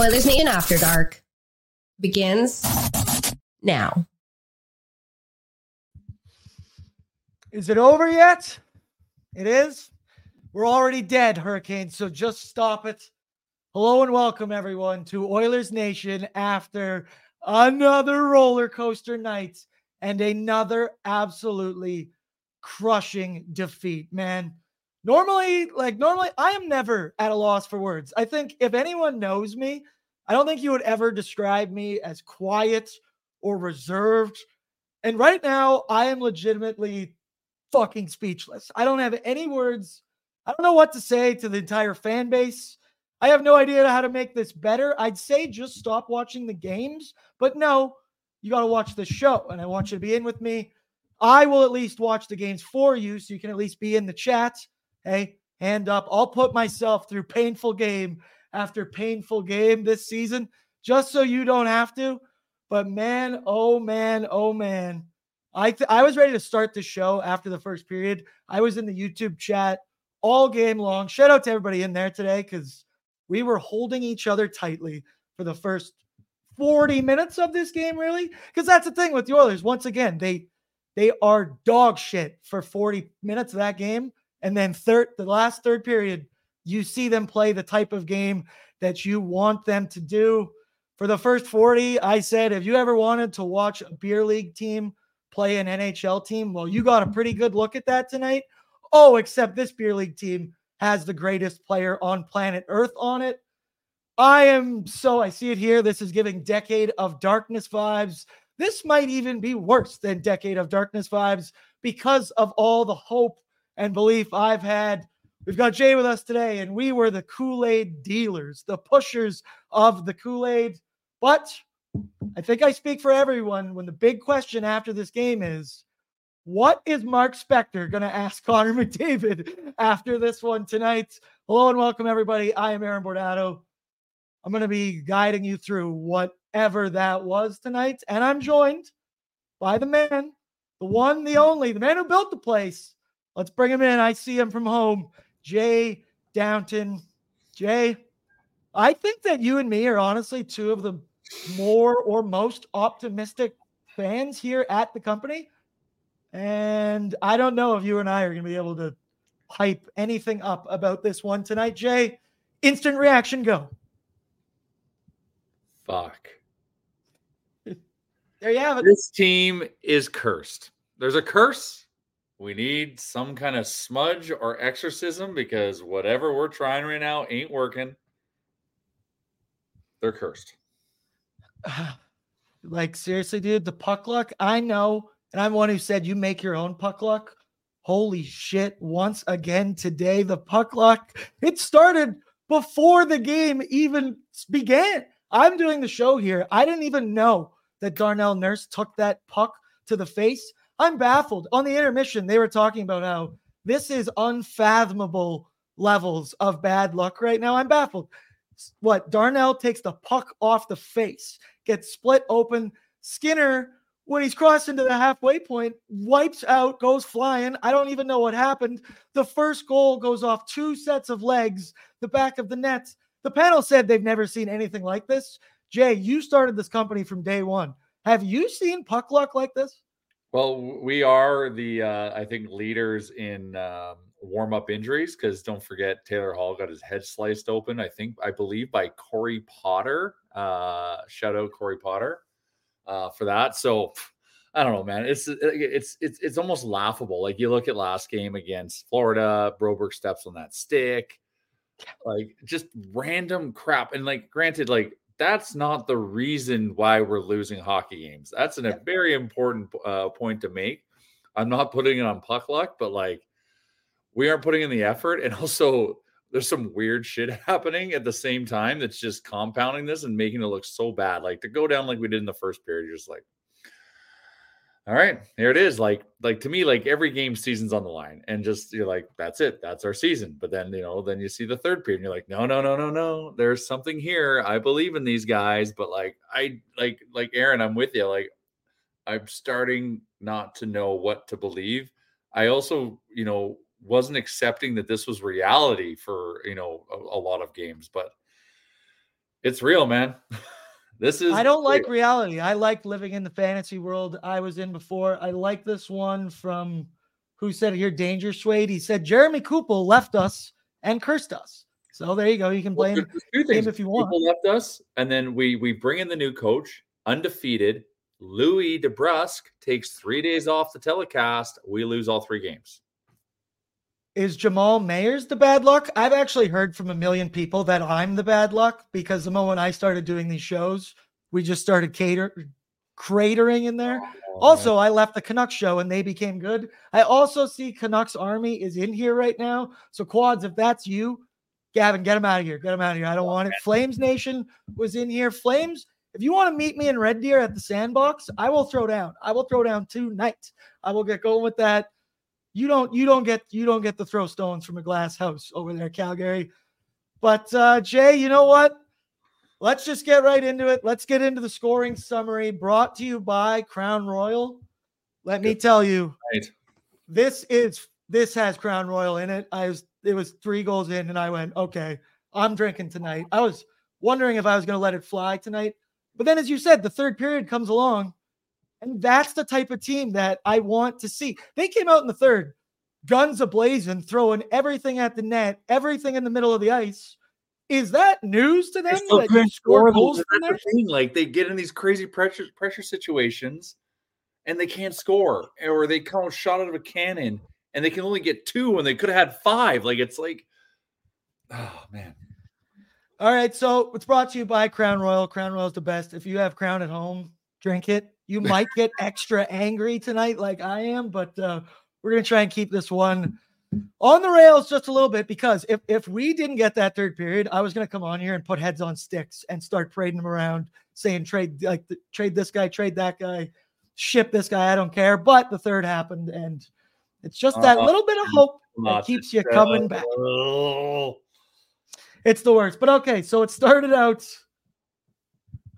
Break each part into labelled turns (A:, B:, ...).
A: Oilers Nation After Dark begins now.
B: Is it over yet? It is. We're already dead, Hurricanes, so just stop it. Hello and welcome, everyone, to Oilers Nation after another roller coaster night and another absolutely crushing defeat, man. Normally, like, normally, I am never at a loss for words. I think if anyone knows me, I don't think you would ever describe me as quiet or reserved. And right now, I am legitimately fucking speechless. I don't have any words. I don't know what to say to the entire fan base. I have no idea how to make this better. I'd say just stop watching the games, but no, you got to watch the show. And I want you to be in with me. I will at least watch the games for you so you can at least be in the chat. Hey, hand up. I'll put myself through painful game after painful game this season just so you don't have to. But man, oh man, oh man. I th- I was ready to start the show after the first period. I was in the YouTube chat all game long. Shout out to everybody in there today because we were holding each other tightly for the first 40 minutes of this game, really. Because that's the thing with the Oilers. Once again, they they are dog shit for 40 minutes of that game. And then third, the last third period, you see them play the type of game that you want them to do. For the first 40, I said, if you ever wanted to watch a beer league team play an NHL team, well, you got a pretty good look at that tonight. Oh, except this beer league team has the greatest player on planet Earth on it. I am so, I see it here. This is giving Decade of Darkness vibes. This might even be worse than Decade of Darkness vibes because of all the hope and belief I've had. We've got Jay with us today, and we were the Kool Aid dealers, the pushers of the Kool Aid. But I think I speak for everyone when the big question after this game is what is Mark Spector going to ask Connor McDavid after this one tonight? Hello and welcome, everybody. I am Aaron Bordato. I'm going to be guiding you through whatever that was tonight. And I'm joined by the man, the one, the only, the man who built the place. Let's bring him in. I see him from home. Jay Downton. Jay, I think that you and me are honestly two of the more or most optimistic fans here at the company. And I don't know if you and I are going to be able to hype anything up about this one tonight. Jay, instant reaction go.
C: Fuck.
B: there you have it.
C: This team is cursed. There's a curse. We need some kind of smudge or exorcism because whatever we're trying right now ain't working. They're cursed.
B: like seriously, dude, the puck luck. I know, and I'm one who said you make your own puck luck. Holy shit! Once again today, the puck luck. It started before the game even began. I'm doing the show here. I didn't even know that Darnell Nurse took that puck to the face. I'm baffled. On the intermission, they were talking about how this is unfathomable levels of bad luck right now. I'm baffled. What Darnell takes the puck off the face, gets split open. Skinner, when he's crossing to the halfway point, wipes out, goes flying. I don't even know what happened. The first goal goes off two sets of legs, the back of the net. The panel said they've never seen anything like this. Jay, you started this company from day one. Have you seen puck luck like this?
C: Well, we are the uh, I think leaders in um, warm up injuries because don't forget Taylor Hall got his head sliced open. I think I believe by Corey Potter. Uh, shout out Corey Potter uh, for that. So I don't know, man. It's it's it's it's almost laughable. Like you look at last game against Florida, Broberg steps on that stick, like just random crap. And like, granted, like that's not the reason why we're losing hockey games. That's an, a very important uh, point to make. I'm not putting it on puck luck, but like we aren't putting in the effort, and also there's some weird shit happening at the same time that's just compounding this and making it look so bad. Like to go down like we did in the first period, you're just like, all right, here it is. Like, like to me, like every game season's on the line, and just you're like, that's it, that's our season. But then you know, then you see the third period, and you're like, no, no, no, no, no, there's something here. I believe in these guys, but like, I like, like Aaron, I'm with you. Like, I'm starting not to know what to believe. I also, you know, wasn't accepting that this was reality for you know a, a lot of games, but it's real, man. This is
B: I don't like reality. I like living in the fantasy world I was in before. I like this one from who said here Danger Suede. He said Jeremy Kupel left us and cursed us. So there you go. You can blame well, two things. him if you want.
C: Kupel left us, and then we we bring in the new coach, undefeated. Louis DeBrusk takes three days off the telecast. We lose all three games.
B: Is Jamal Mayers the bad luck? I've actually heard from a million people that I'm the bad luck because the moment I started doing these shows, we just started cater cratering in there. Oh, also, I left the Canucks show and they became good. I also see Canucks Army is in here right now. So quads, if that's you, Gavin, get him out of here. Get him out of here. I don't oh, want it. Flames Nation was in here. Flames, if you want to meet me in Red Deer at the sandbox, I will throw down. I will throw down tonight. I will get going with that you don't you don't get you don't get to throw stones from a glass house over there, Calgary. But uh, Jay, you know what? Let's just get right into it. Let's get into the scoring summary brought to you by Crown Royal. Let me tell you, right. this is this has Crown Royal in it. I was it was three goals in, and I went, okay, I'm drinking tonight. I was wondering if I was going to let it fly tonight, but then, as you said, the third period comes along, and that's the type of team that I want to see. They came out in the third, guns ablazing, throwing everything at the net, everything in the middle of the ice. Is that news to them that you score goals?
C: The like they get in these crazy pressure pressure situations and they can't score, or they come shot out of a cannon and they can only get two when they could have had five. Like it's like, oh man.
B: All right, so it's brought to you by Crown Royal. Crown Royal is the best. If you have Crown at home, drink it. You might get extra angry tonight, like I am, but uh, we're going to try and keep this one on the rails just a little bit because if, if we didn't get that third period, I was going to come on here and put heads on sticks and start parading them around, saying trade like trade this guy, trade that guy, ship this guy. I don't care. But the third happened, and it's just that uh, little bit of hope that keeps you coming back. It's the worst. But okay, so it started out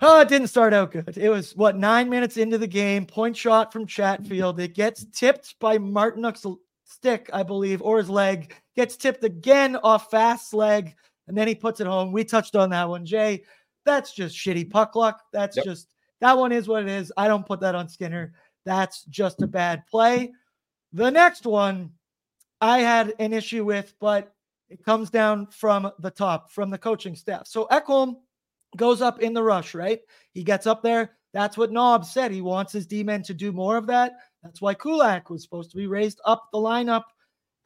B: Oh, it didn't start out good. It was what nine minutes into the game, point shot from Chatfield. It gets tipped by Martinook's stick, I believe, or his leg. Gets tipped again off fast leg, and then he puts it home. We touched on that one, Jay. That's just shitty puck luck. That's yep. just that one is what it is. I don't put that on Skinner. That's just a bad play. The next one I had an issue with, but it comes down from the top, from the coaching staff. So Ekholm goes up in the rush, right? He gets up there. That's what Nob said. He wants his D men to do more of that. That's why Kulak was supposed to be raised up the lineup.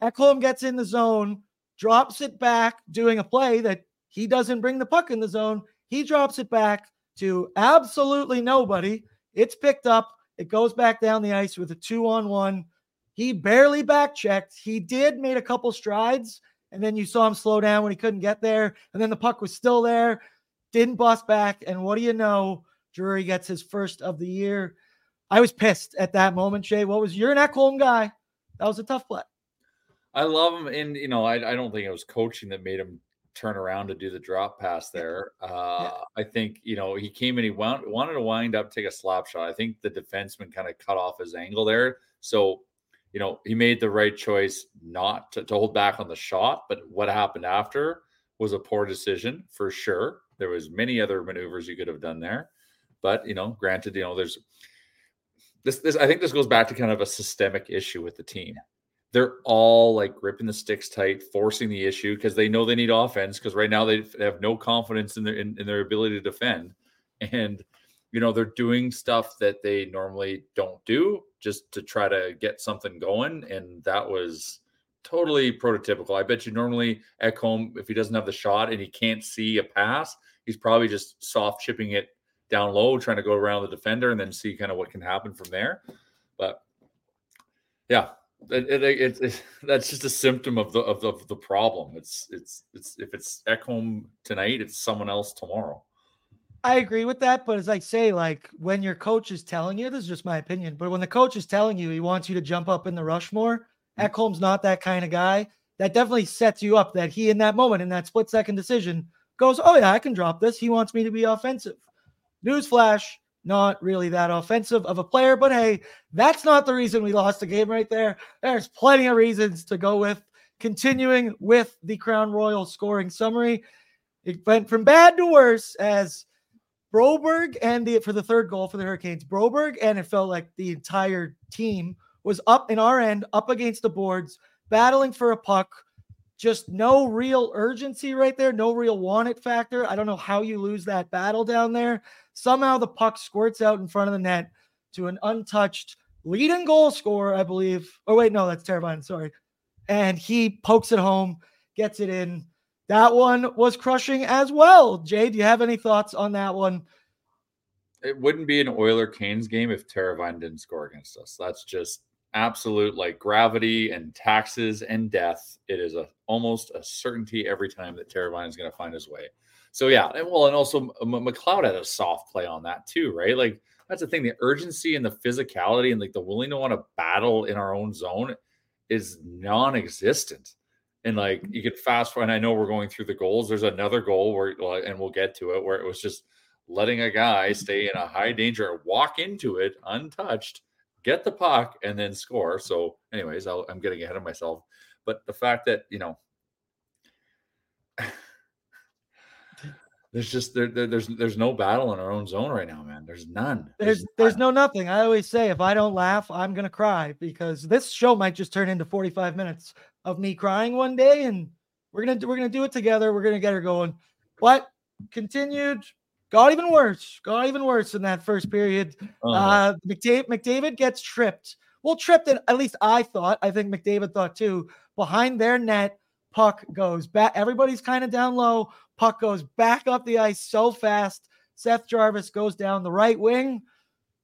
B: Ekholm gets in the zone, drops it back, doing a play that he doesn't bring the puck in the zone. He drops it back to absolutely nobody. It's picked up. It goes back down the ice with a two on one. He barely back checked. He did made a couple strides, and then you saw him slow down when he couldn't get there. And then the puck was still there, didn't bust back. And what do you know? Drury gets his first of the year. I was pissed at that moment, Jay. What was you're an Ekholm guy? That was a tough play.
C: I love him, and you know, I, I don't think it was coaching that made him turn around to do the drop pass there. Uh, yeah. I think you know he came and he wound, wanted to wind up, take a slap shot. I think the defenseman kind of cut off his angle there, so you know he made the right choice not to, to hold back on the shot. But what happened after was a poor decision for sure. There was many other maneuvers you could have done there, but you know, granted, you know, there's this. This I think this goes back to kind of a systemic issue with the team they're all like gripping the sticks tight, forcing the issue because they know they need offense. Because right now they have no confidence in their in, in, their ability to defend, and you know they're doing stuff that they normally don't do just to try to get something going. And that was totally prototypical. I bet you normally Ekholm, if he doesn't have the shot and he can't see a pass, he's probably just soft chipping it down low, trying to go around the defender and then see kind of what can happen from there. But yeah, it, it, it, that's just a symptom of the of the, of the problem. It's it's it's if it's Ekholm tonight, it's someone else tomorrow.
B: I agree with that, but as I say, like when your coach is telling you, this is just my opinion, but when the coach is telling you he wants you to jump up in the Rushmore. Ekholm's not that kind of guy. That definitely sets you up that he in that moment, in that split second decision, goes, Oh yeah, I can drop this. He wants me to be offensive. Newsflash, not really that offensive of a player. But hey, that's not the reason we lost the game right there. There's plenty of reasons to go with. Continuing with the Crown Royal scoring summary, it went from bad to worse as Broberg and the for the third goal for the Hurricanes. Broberg and it felt like the entire team was up in our end, up against the boards, battling for a puck. Just no real urgency right there, no real want it factor. I don't know how you lose that battle down there. Somehow the puck squirts out in front of the net to an untouched leading goal scorer, I believe. Oh, wait, no, that's terrifying. Sorry. And he pokes it home, gets it in. That one was crushing as well. Jay, do you have any thoughts on that one?
C: It wouldn't be an Oiler Canes game if Teravainen didn't score against us. That's just absolute like gravity and taxes and death. It is a almost a certainty every time that Teravainen is going to find his way. So yeah, and well, and also McLeod had a soft play on that too, right? Like that's the thing. The urgency and the physicality and like the willing to want to battle in our own zone is non-existent. And like mm-hmm. you could fast forward, and I know we're going through the goals. There's another goal where, and we'll get to it, where it was just letting a guy stay in a high danger, walk into it untouched, get the puck, and then score. So, anyways, i am getting ahead of myself. But the fact that you know there's just there, there, there's there's no battle in our own zone right now, man. There's none.
B: There's there's, there's no nothing. I always say if I don't laugh, I'm gonna cry because this show might just turn into 45 minutes of me crying one day, and we're gonna we're gonna do it together. We're gonna get her going. What continued, got even worse. Got even worse in that first period. Uh-huh. Uh, McDavid, McDavid gets tripped. Well, tripped. At least I thought. I think McDavid thought too. Behind their net, puck goes back. Everybody's kind of down low. Puck goes back up the ice so fast. Seth Jarvis goes down the right wing,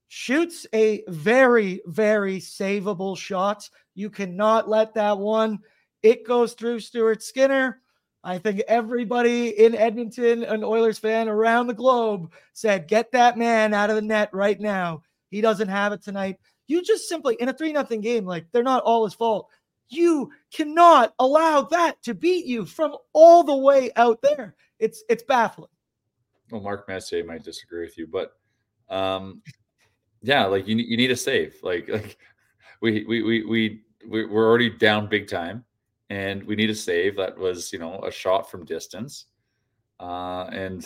B: shoots a very, very savable shot. You cannot let that one. It goes through Stuart Skinner. I think everybody in Edmonton, an Oilers fan around the globe, said, Get that man out of the net right now. He doesn't have it tonight. You just simply, in a 3 nothing game, like they're not all his fault. You cannot allow that to beat you from all the way out there. It's it's baffling.
C: Well, Mark Messier might disagree with you, but um, yeah, like you you need a save. Like like we we we we we're already down big time, and we need a save. That was you know a shot from distance, uh, and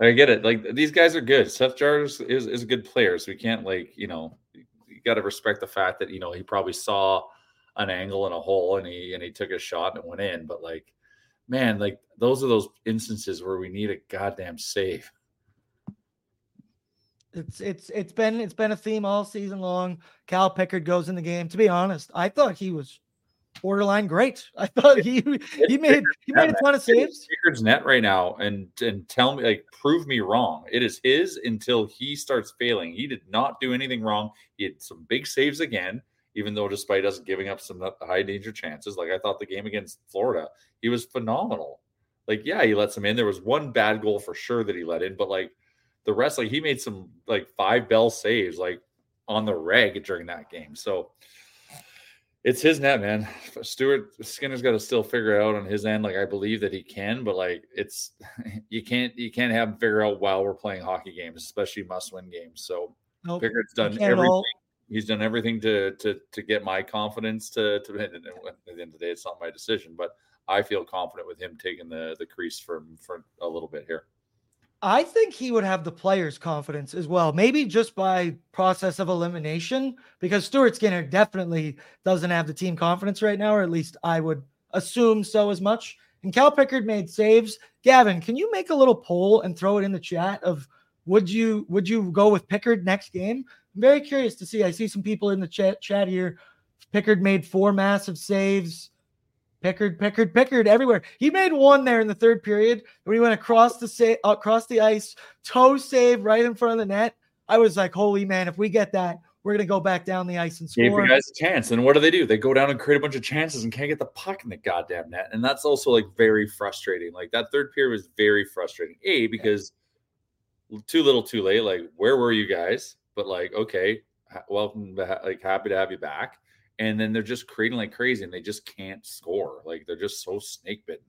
C: I get it. Like these guys are good. Seth Jarvis is, is a good player, so we can't like you know you got to respect the fact that you know he probably saw an angle and a hole and he and he took a shot and went in. But like, man, like those are those instances where we need a goddamn save.
B: It's it's it's been it's been a theme all season long. Cal Pickard goes in the game. To be honest, I thought he was borderline great. I thought he he made he made a ton of saves.
C: Pickard's net right now, and and tell me like prove me wrong. It is his until he starts failing. He did not do anything wrong. He had some big saves again, even though despite us giving up some uh, high danger chances. Like I thought the game against Florida, he was phenomenal. Like yeah, he lets him in. There was one bad goal for sure that he let in, but like the rest, like he made some like five bell saves like on the reg during that game. So it's his net, man. Stuart Skinner's got to still figure it out on his end. Like I believe that he can, but like it's you can't you can't have him figure out while we're playing hockey games, especially must win games. So nope. Pickard's done everything. He's done everything to to to get my confidence to to at the end of the day, it's not my decision, but I feel confident with him taking the the crease for for a little bit here.
B: I think he would have the players' confidence as well, maybe just by process of elimination, because Stuart Skinner definitely doesn't have the team confidence right now, or at least I would assume so as much. And Cal Pickard made saves. Gavin, can you make a little poll and throw it in the chat of would you would you go with Pickard next game? I'm very curious to see. I see some people in the chat chat here. Pickard made four massive saves. Pickard, Pickard, Pickard everywhere. He made one there in the third period when he went across the sa- across the ice, toe save right in front of the net. I was like, holy man, if we get that, we're gonna go back down the ice and score.
C: Gave you guys a chance, and what do they do? They go down and create a bunch of chances and can't get the puck in the goddamn net, and that's also like very frustrating. Like that third period was very frustrating. A because too little, too late. Like where were you guys? But like okay, welcome, like happy to have you back and then they're just creating like crazy and they just can't score. Like they're just so snake bitten.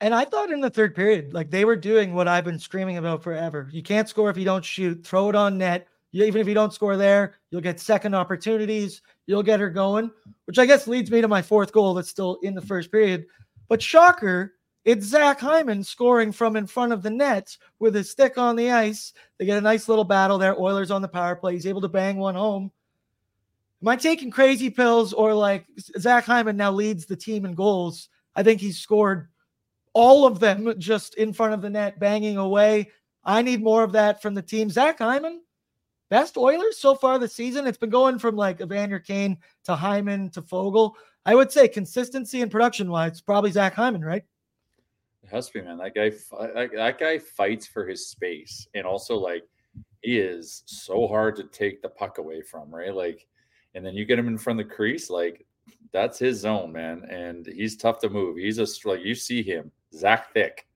B: And I thought in the third period, like they were doing what I've been screaming about forever. You can't score if you don't shoot. Throw it on net. You, even if you don't score there, you'll get second opportunities. You'll get her going, which I guess leads me to my fourth goal that's still in the first period. But shocker, it's Zach Hyman scoring from in front of the net with his stick on the ice. They get a nice little battle there. Oilers on the power play. He's able to bang one home. Am I taking crazy pills or like Zach Hyman now leads the team in goals? I think he's scored all of them just in front of the net, banging away. I need more of that from the team. Zach Hyman, best Oilers so far this season. It's been going from like Evander Kane to Hyman to Foegele. I would say consistency and production wise, probably Zach Hyman, right?
C: It has to be, man. That guy, that guy fights for his space, and also like he is so hard to take the puck away from, right? Like and then you get him in front of the crease, like that's his zone, man. And he's tough to move. He's a like you see him, Zach Thick,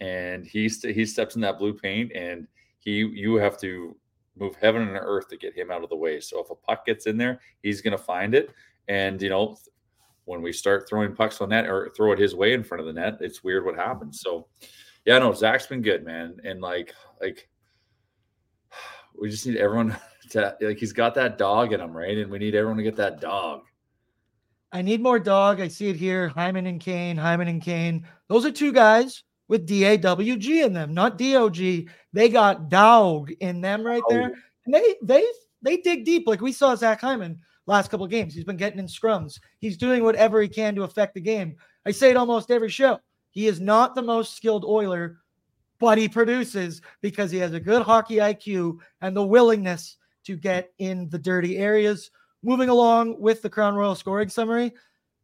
C: and he he steps in that blue paint, and he you have to move heaven and earth to get him out of the way. So if a puck gets in there, he's gonna find it. And you know, when we start throwing pucks on net or throw it his way in front of the net, it's weird what happens. So yeah, no, Zach's been good, man. And like like we just need everyone to like he's got that dog in him, right? And we need everyone to get that dog.
B: I need more dog. I see it here. Hyman and Kane, Hyman and Kane. Those are two guys with D A W G in them, not D O G. They got dog in them right there. And they they they dig deep. Like we saw Zach Hyman last couple games. He's been getting in scrums. He's doing whatever he can to affect the game. I say it almost every show. He is not the most skilled Oiler, but he produces because he has a good hockey IQ and the willingness to get in the dirty areas. Moving along with the Crown Royal scoring summary,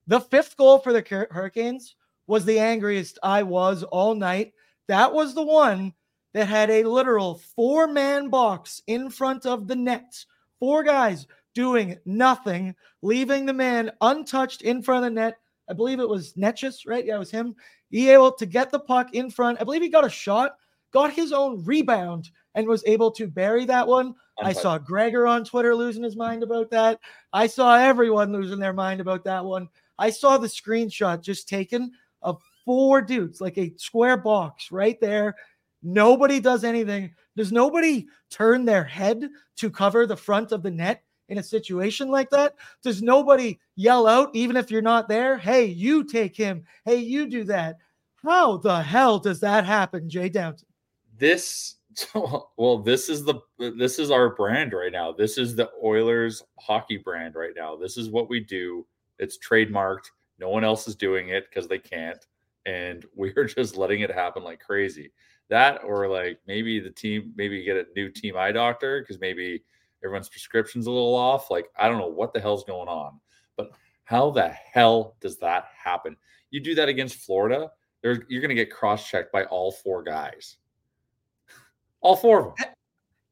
B: the fifth goal for the Hurricanes was the angriest I was all night. That was the one that had a literal four man box in front of the net. Four guys doing nothing, leaving the man untouched in front of the net. I believe it was Necas, right? Yeah, it was him. He able to get the puck in front. I believe he got a shot, got his own rebound, and was able to bury that one. I saw Gregor on Twitter losing his mind about that. I saw everyone losing their mind about that one. I saw the screenshot just taken of four dudes, like a square box right there. Nobody does anything. Does nobody turn their head to cover the front of the net in a situation like that? Does nobody yell out, even if you're not there? Hey, you take him. Hey, you do that. How the hell does that happen, Jay Downton?
C: This well, this is the this is our brand right now. This is the Oilers hockey brand right now. This is what we do. It's trademarked. No one else is doing it because they can't, and we're just letting it happen like crazy. That or like maybe the team, maybe get a new team eye doctor because maybe everyone's prescription's a little off. Like I don't know what the hell's going on, but How the hell does that happen? You do that against Florida, you're going to get cross checked by all four guys. All four of them.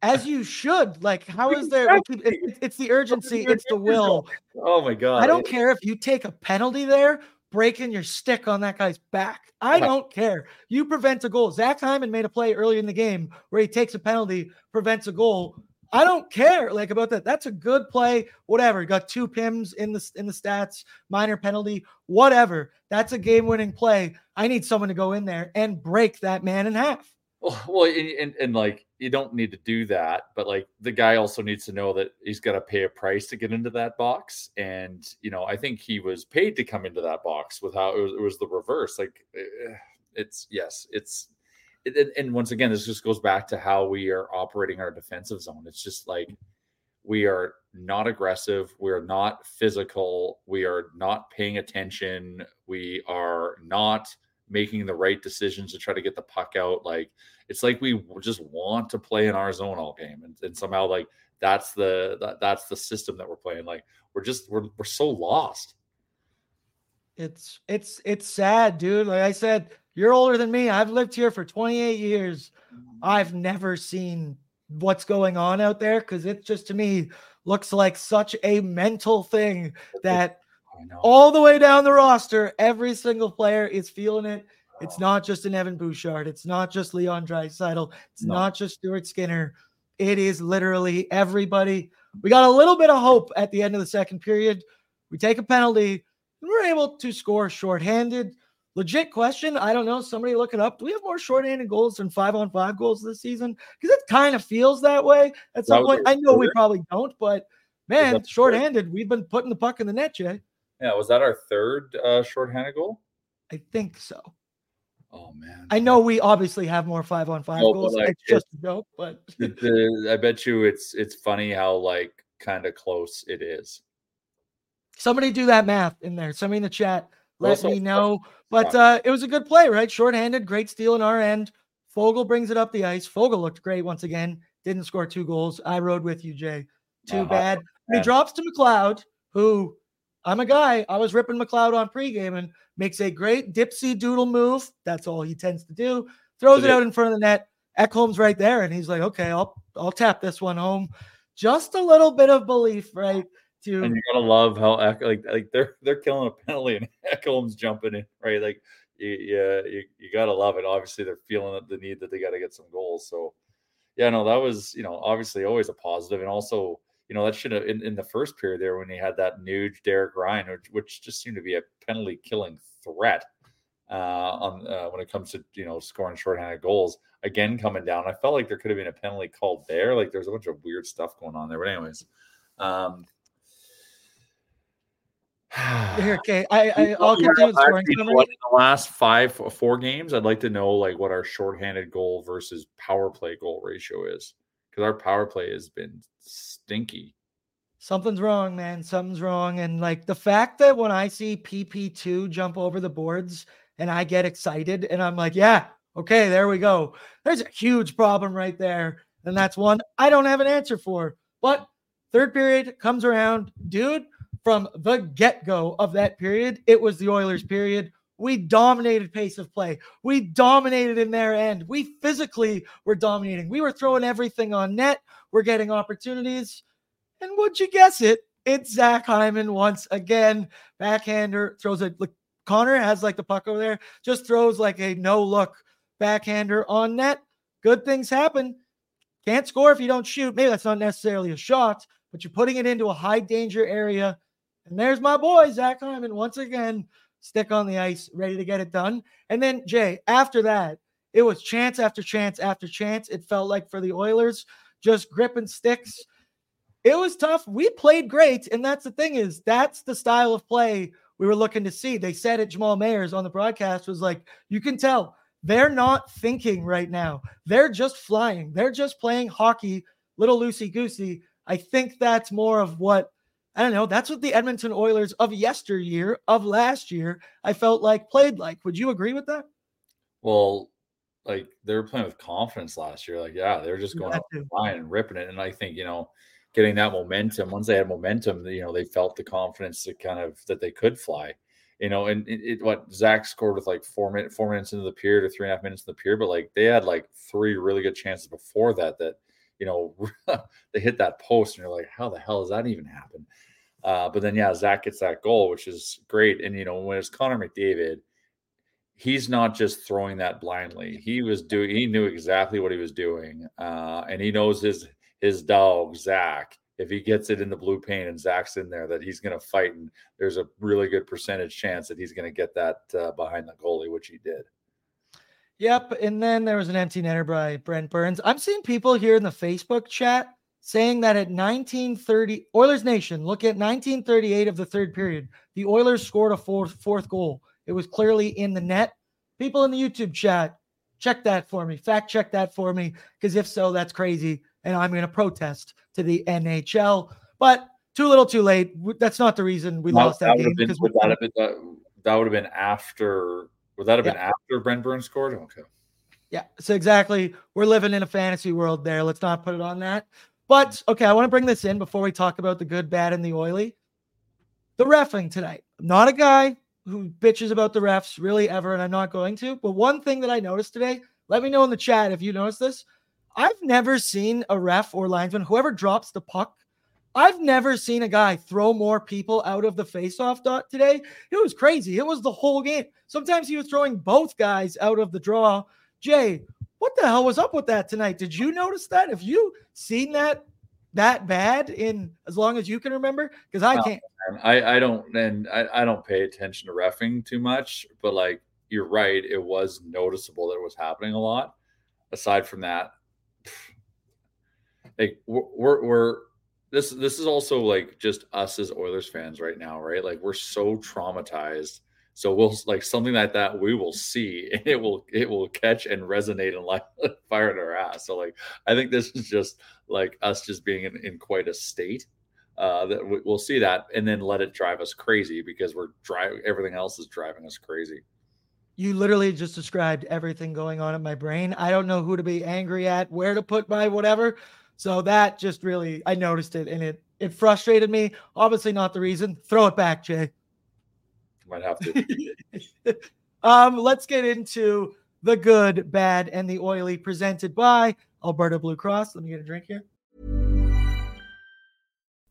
B: As you should. Like, how is there? It's, it's the urgency, it's the will.
C: Oh my God.
B: I don't care if you take a penalty there, breaking your stick on that guy's back. I don't care. You prevent a goal. Zach Hyman made a play early in the game where he takes a penalty, prevents a goal. I don't care like about that. That's a good play. Whatever. got two pims in the in the stats, minor penalty, whatever. That's a game-winning play. I need someone to go in there and break that man in half.
C: Well, and, and, and like you don't need to do that, but like the guy also needs to know that he's got to pay a price to get into that box. And you know, I think he was paid to come into that box with how it was, it was the reverse. Like eh, it's yes, it's it, and once again, this just goes back to how we are operating our defensive zone. It's just like we are not aggressive, we're not physical, we are not paying attention, we are not making the right decisions to try to get the puck out. Like it's like we just want to play in our zone all game, and, and somehow like that's the that, that's the system that we're playing. Like we're just we're we're so lost.
B: It's it's it's sad, dude. Like I said, you're older than me. I've lived here for 28 years. I've never seen what's going on out there because it just to me looks like such a mental thing that all the way down the roster, every single player is feeling it. It's not just an Evan Bouchard. It's not just Leon Draisaitl. It's no. not just Stuart Skinner. It is literally everybody. We got a little bit of hope at the end of the second period. We take a penalty and we're able to score shorthanded. Legit question. I don't know. Somebody look it up. Do we have more shorthanded goals than five on five goals this season? Because it kind of feels that way at some point. I know we probably don't, but man, shorthanded, we've been putting the puck in the net, Jay.
C: Yeah, was that our third uh, shorthanded goal?
B: I think so.
C: Oh man,
B: I know we obviously have more five on five no, goals. Like, it's just a joke, but
C: the, I bet you it's it's funny how like kind of close it is.
B: Somebody do that math in there. Somebody in the chat, let also, me know. But uh, it was a good play, right? Shorthanded, great steal in our end. Foegele brings it up the ice. Foegele looked great once again. Didn't score two goals. I rode with you, Jay. Too uh-huh. bad. He drops to McLeod, who I'm a guy. I was ripping McLeod on pregame and makes a great dipsy doodle move. That's all he tends to do. Throws it out in front of the net. Ekholm's right there, and he's like, "Okay, I'll I'll tap this one home." Just a little bit of belief, right? To
C: and you gotta love how like like they're they're killing a penalty and Ekholm's jumping in, right? Like yeah, you, you gotta love it. Obviously, they're feeling the need that they got to get some goals. So yeah, no, that was you know obviously always a positive, and also you know, that should have in, in the first period there when he had that nude Derek Ryan, which, which just seemed to be a penalty killing threat uh, on uh, when it comes to you know scoring shorthanded goals. Again, coming down, I felt like there could have been a penalty called there. Like there's a bunch of weird stuff going on there. But anyways, um,
B: here, okay, I, I will continue scoring.
C: in the last five, four games, I'd like to know like what our shorthanded goal versus power play goal ratio is because our power play has been stinky.
B: Something's wrong, man. Something's wrong. And like the fact that when I see PP2 jump over the boards and I get excited and I'm like, yeah, okay, there we go. There's a huge problem right there. And that's one I don't have an answer for. But third period comes around, dude. From the get go of that period, it was the Oilers' period. We dominated pace of play. We dominated in their end. We physically were dominating. We were throwing everything on net. We're getting opportunities. And would you guess it? It's Zach Hyman once again. Backhander throws a look. Connor has like the puck over there, just throws like a no look backhander on net. Good things happen. Can't score if you don't shoot. Maybe that's not necessarily a shot, but you're putting it into a high danger area. And there's my boy, Zach Hyman, once again stick on the ice, ready to get it done. And then, Jay, after that, it was chance after chance after chance. It felt like for the Oilers, just gripping sticks. It was tough. We played great. And that's the thing is, that's the style of play we were looking to see. They said it, Jamal Mayers on the broadcast was like, you can tell they're not thinking right now. They're just flying. They're just playing hockey, little loosey goosey. I think that's more of what I don't know. That's what the Edmonton Oilers of yesteryear, of last year, I felt like played like. Would you agree with that?
C: Well, like they were playing with confidence last year. Like, yeah, they're just going flying and ripping it. And I think, you know, getting that momentum. Once they had momentum, you know, they felt the confidence to kind of that they could fly. You know, and it, it what Zach scored with like four minutes, four minutes into the period or three and a half minutes in the period, but like they had like three really good chances before that that you know they hit that post and you're like, how the hell does that even happen? Uh, but then yeah, Zach gets that goal, which is great. And you know, when it's Connor McDavid, he's not just throwing that blindly. He was doing he knew exactly what he was doing. Uh, and he knows his his dog, Zach, if he gets it in the blue paint and Zach's in there, that he's going to fight. And there's a really good percentage chance that he's going to get that uh, behind the goalie, which he did.
B: Yep. And then there was an empty netter by Brent Burns. I'm seeing people here in the Facebook chat saying that at 1930, Oilers Nation, look at 1938 of the third period. The Oilers scored a fourth, fourth goal. It was clearly in the net. People in the YouTube chat, check that for me. Fact check that for me. Because if so, that's crazy and I'm going to protest to the NHL. But too little, too late. That's not the reason we lost that, that game.
C: Been, would have been, that, that would have been after. Would that have yeah. been after Brent Burns scored? Okay.
B: Yeah. So exactly, we're living in a fantasy world there. Let's not put it on that. But okay, I want to bring this in before we talk about the good, bad, and the oily. The refing tonight. I'm not a guy who bitches about the refs really ever, and I'm not going to. But one thing that I noticed today, let me know in the chat if you noticed this. I've never seen a ref or linesman, whoever drops the puck, I've never seen a guy throw more people out of the faceoff dot today. It was crazy. It was the whole game. Sometimes he was throwing both guys out of the draw. Jay, what the hell was up with that tonight? Did you notice that? Have you seen that that bad in as long as you can remember? Because I can't.
C: I, I don't and I, I don't pay attention to refing too much, but like you're right, it was noticeable that it was happening a lot. Aside from that, like we're, we're this this is also like just us as Oilers fans right now, right? Like we're so traumatized. So we'll like something like that we will see and it will it will catch and resonate and like fire in our ass. So like I think this is just like us just being in, in quite a state uh, that we, will see that and then let it drive us crazy because we're driving everything else is driving us crazy
B: you literally just described everything going on in my brain. I don't know who to be angry at, where to put my whatever. So that just really, I noticed it and it it frustrated me. Obviously, not the reason. Throw it back, Jay.
C: Might have to.
B: um, let's get into the good, bad, and the oily presented by Alberta Blue Cross. Let me get a drink here.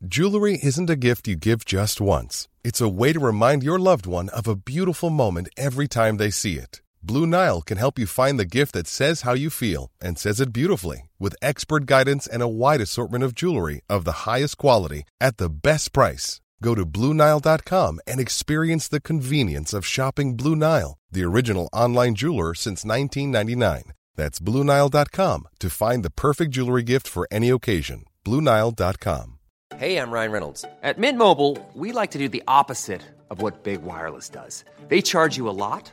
D: Jewelry isn't a gift you give just once. It's a way to remind your loved one of a beautiful moment every time they see it. Blue Nile can help you find the gift that says how you feel and says it beautifully with expert guidance and a wide assortment of jewelry of the highest quality at the best price. Go to BlueNile.com and experience the convenience of shopping Blue Nile, the original online jeweler since 1999. That's BlueNile.com to find the perfect jewelry gift for any occasion. BlueNile.com.
E: Hey, I'm Ryan Reynolds. At Mint Mobile, we like to do the opposite of what Big Wireless does. They charge you a lot,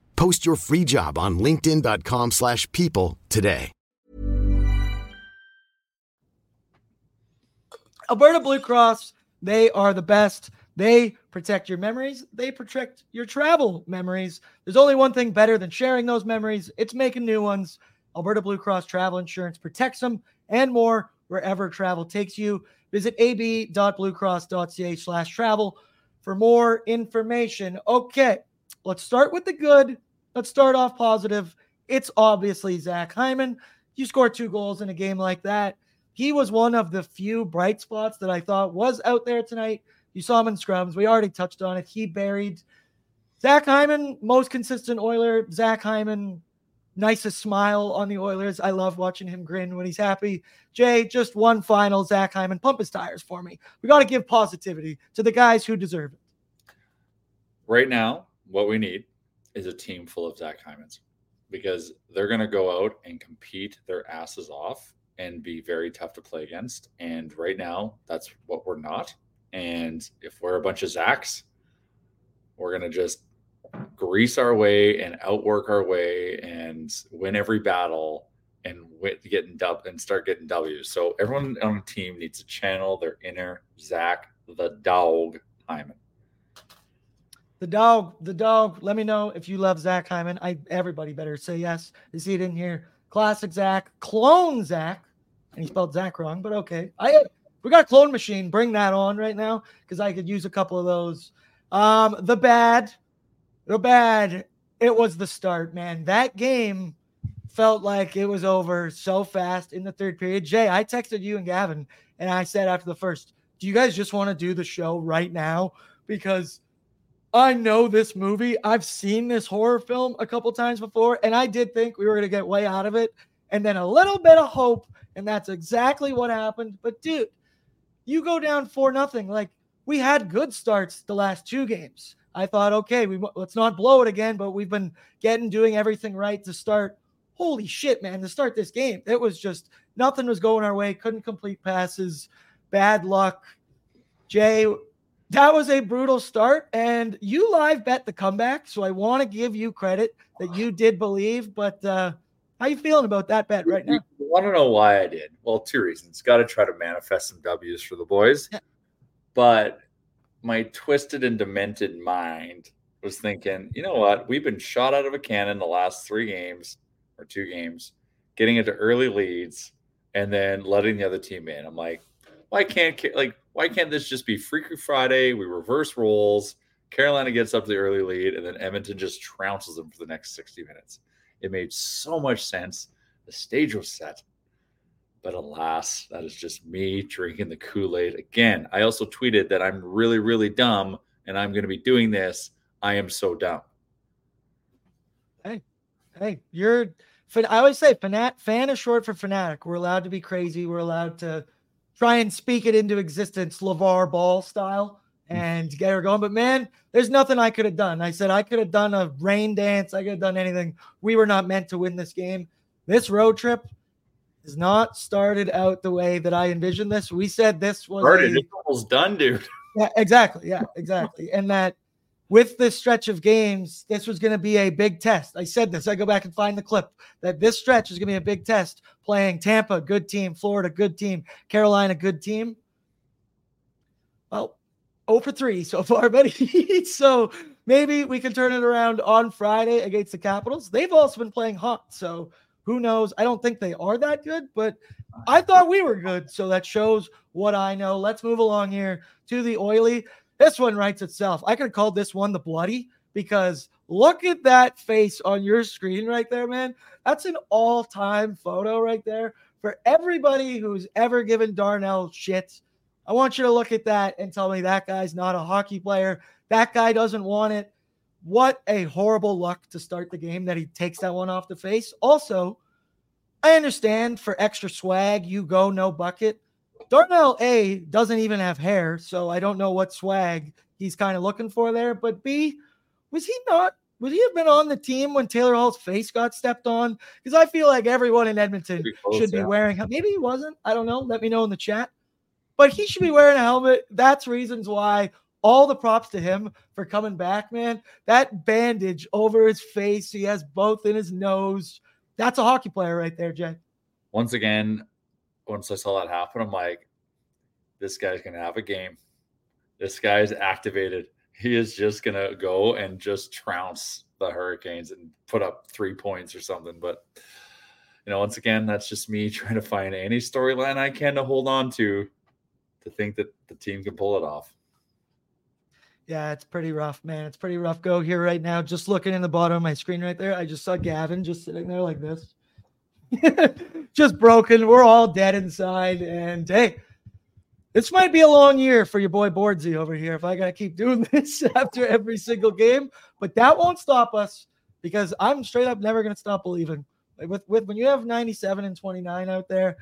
F: Post your free job on linkedin.com slash people today.
B: Alberta Blue Cross, they are the best. They protect your memories, they protect your travel memories. There's only one thing better than sharing those memories. It's making new ones. Alberta Blue Cross travel insurance protects them and more wherever travel takes you. Visit ab.bluecross.ca/travel for more information. Okay, let's start with the good. Let's start off positive. It's obviously Zach Hyman. You score two goals in a game like that. He was one of the few bright spots that I thought was out there tonight. You saw him in scrums. We already touched on it. He buried Zach Hyman, most consistent Oiler. Zach Hyman, nicest smile on the Oilers. I love watching him grin when he's happy. Jay, just one final Zach Hyman, pump his tires for me. We got to give positivity to the guys who deserve it.
C: Right now, what we need is a team full of Zach Hymans because they're going to go out and compete their asses off and be very tough to play against. And right now, that's what we're not. And if we're a bunch of Zachs, we're going to just grease our way and outwork our way and win every battle and getting dub and start getting W's. So everyone on the team needs to channel their inner Zach the dog Hyman.
B: The dog, the dog. Let me know if you love Zach Hyman. I everybody better say yes. You see it in here. Classic Zach, clone Zach, and he spelled Zach wrong, but okay. I we got a clone machine. Bring that on right now because I could use a couple of those. Um, the bad, the bad. It was the start, man. That game felt like it was over so fast in the third period. Jay, I texted you and Gavin, and I said after the first, "Do you guys just want to do the show right now?" Because I know this movie. I've seen this horror film a couple times before, and I did think we were going to get way out of it. And then a little bit of hope, and that's exactly what happened. But dude, you go down for nothing. Like we had good starts the last two games. I thought, okay, we let's not blow it again, but we've been getting doing everything right to start. Holy shit, man! To start this game, it was just nothing was going our way. Couldn't complete passes. Bad luck. Jay, that was a brutal start and you live bet the comeback so i want to give you credit that you did believe but uh how you feeling about that bet right now?
C: You want to know why i did? Well two reasons. Got to try to manifest some w's for the boys. Yeah. but my twisted and demented mind was thinking you know what? We've been shot out of a cannon the last three games or two games getting into early leads and then letting the other team in. I'm like why can't like why can't this just be Freaky Friday? We reverse roles. Carolina gets up to the early lead, and then Edmonton just trounces them for the next 60 minutes. It made so much sense. The stage was set. But alas, that is just me drinking the Kool Aid. Again, I also tweeted that I'm really, really dumb and I'm going to be doing this. I am so dumb.
B: Hey, hey, you're. I always say fanat, fan is short for fanatic. We're allowed to be crazy. We're allowed to try and speak it into existence, LeVar Ball style, mm. and get her going. But man, there's nothing I could have done. I said I could have done a rain dance. I could have done anything. We were not meant to win this game. This road trip has not started out the way that I envisioned this. We said this was
C: started. A, almost done, dude.
B: Yeah, exactly. Yeah, exactly. And that with this stretch of games, this was going to be a big test. I said this. I go back and find the clip that this stretch is going to be a big test. Playing Tampa, good team. Florida, good team. Carolina, good team. Well, 0 for 3 so far, buddy. so maybe we can turn it around on Friday against the Capitals. They've also been playing hot. So who knows? I don't think they are that good, but I thought we were good. So that shows what I know. Let's move along here to the oily. This one writes itself. I could have called this one the bloody because look at that face on your screen right there, man. That's an all time photo right there. For everybody who's ever given Darnell shit, I want you to look at that and tell me that guy's not a hockey player. That guy doesn't want it. What a horrible luck to start the game that he takes that one off the face. Also, I understand for extra swag, you go no bucket. Darnell A doesn't even have hair, so I don't know what swag he's kind of looking for there. But B, was he not? Would he have been on the team when Taylor Hall's face got stepped on? Because I feel like everyone in Edmonton close, should be yeah. wearing. Maybe he wasn't. I don't know. Let me know in the chat. But he should be wearing a helmet. That's reasons why. All the props to him for coming back, man. That bandage over his face, he has both in his nose. That's a hockey player right there, Jay.
C: Once again, once I saw that happen, I'm like, this guy's gonna have a game. This guy's activated. He is just gonna go and just trounce the Hurricanes and put up three points or something. But you know, once again, that's just me trying to find any storyline I can to hold on to to think that the team can pull it off.
B: Yeah, it's pretty rough, man. It's pretty rough go here right now. Just looking in the bottom of my screen right there, I just saw Gavin just sitting there like this. just broken. We're all dead inside. And hey, this might be a long year for your boy Boardsy over here if I got to keep doing this after every single game. But that won't stop us. because I'm straight up never going to stop believing. With with when you have 97 and 29 out there,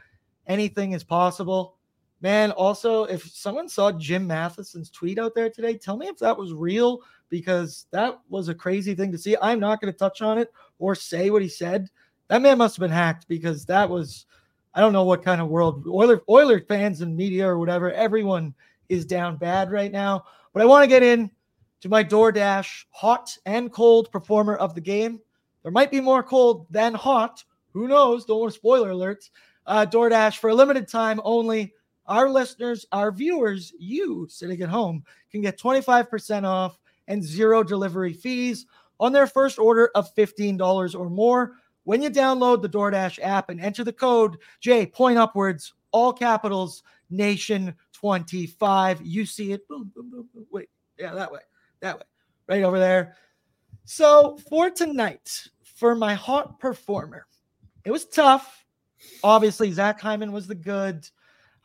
B: anything is possible. Man, also, if someone saw Jim Matheson's tweet out there today, tell me if that was real because that was a crazy thing to see. I'm not going to touch on it or say what he said. That man must have been hacked because that was, I don't know what kind of world Oiler Oiler fans and media or whatever. Everyone is down bad right now. But I want to get in to my DoorDash hot and cold performer of the game. There might be more cold than hot. Who knows? Don't want spoiler alerts. Uh, DoorDash for a limited time only. Our listeners, our viewers, you sitting at home can get 25% off and zero delivery fees on their first order of $15 or more when you download the DoorDash app and enter the code J point upwards, all capitals, nation 25. You see it. Boom, boom, boom, boom. Wait, yeah, that way, that way, right over there. So for tonight, for my hot performer, it was tough. Obviously, Zach Hyman was the good.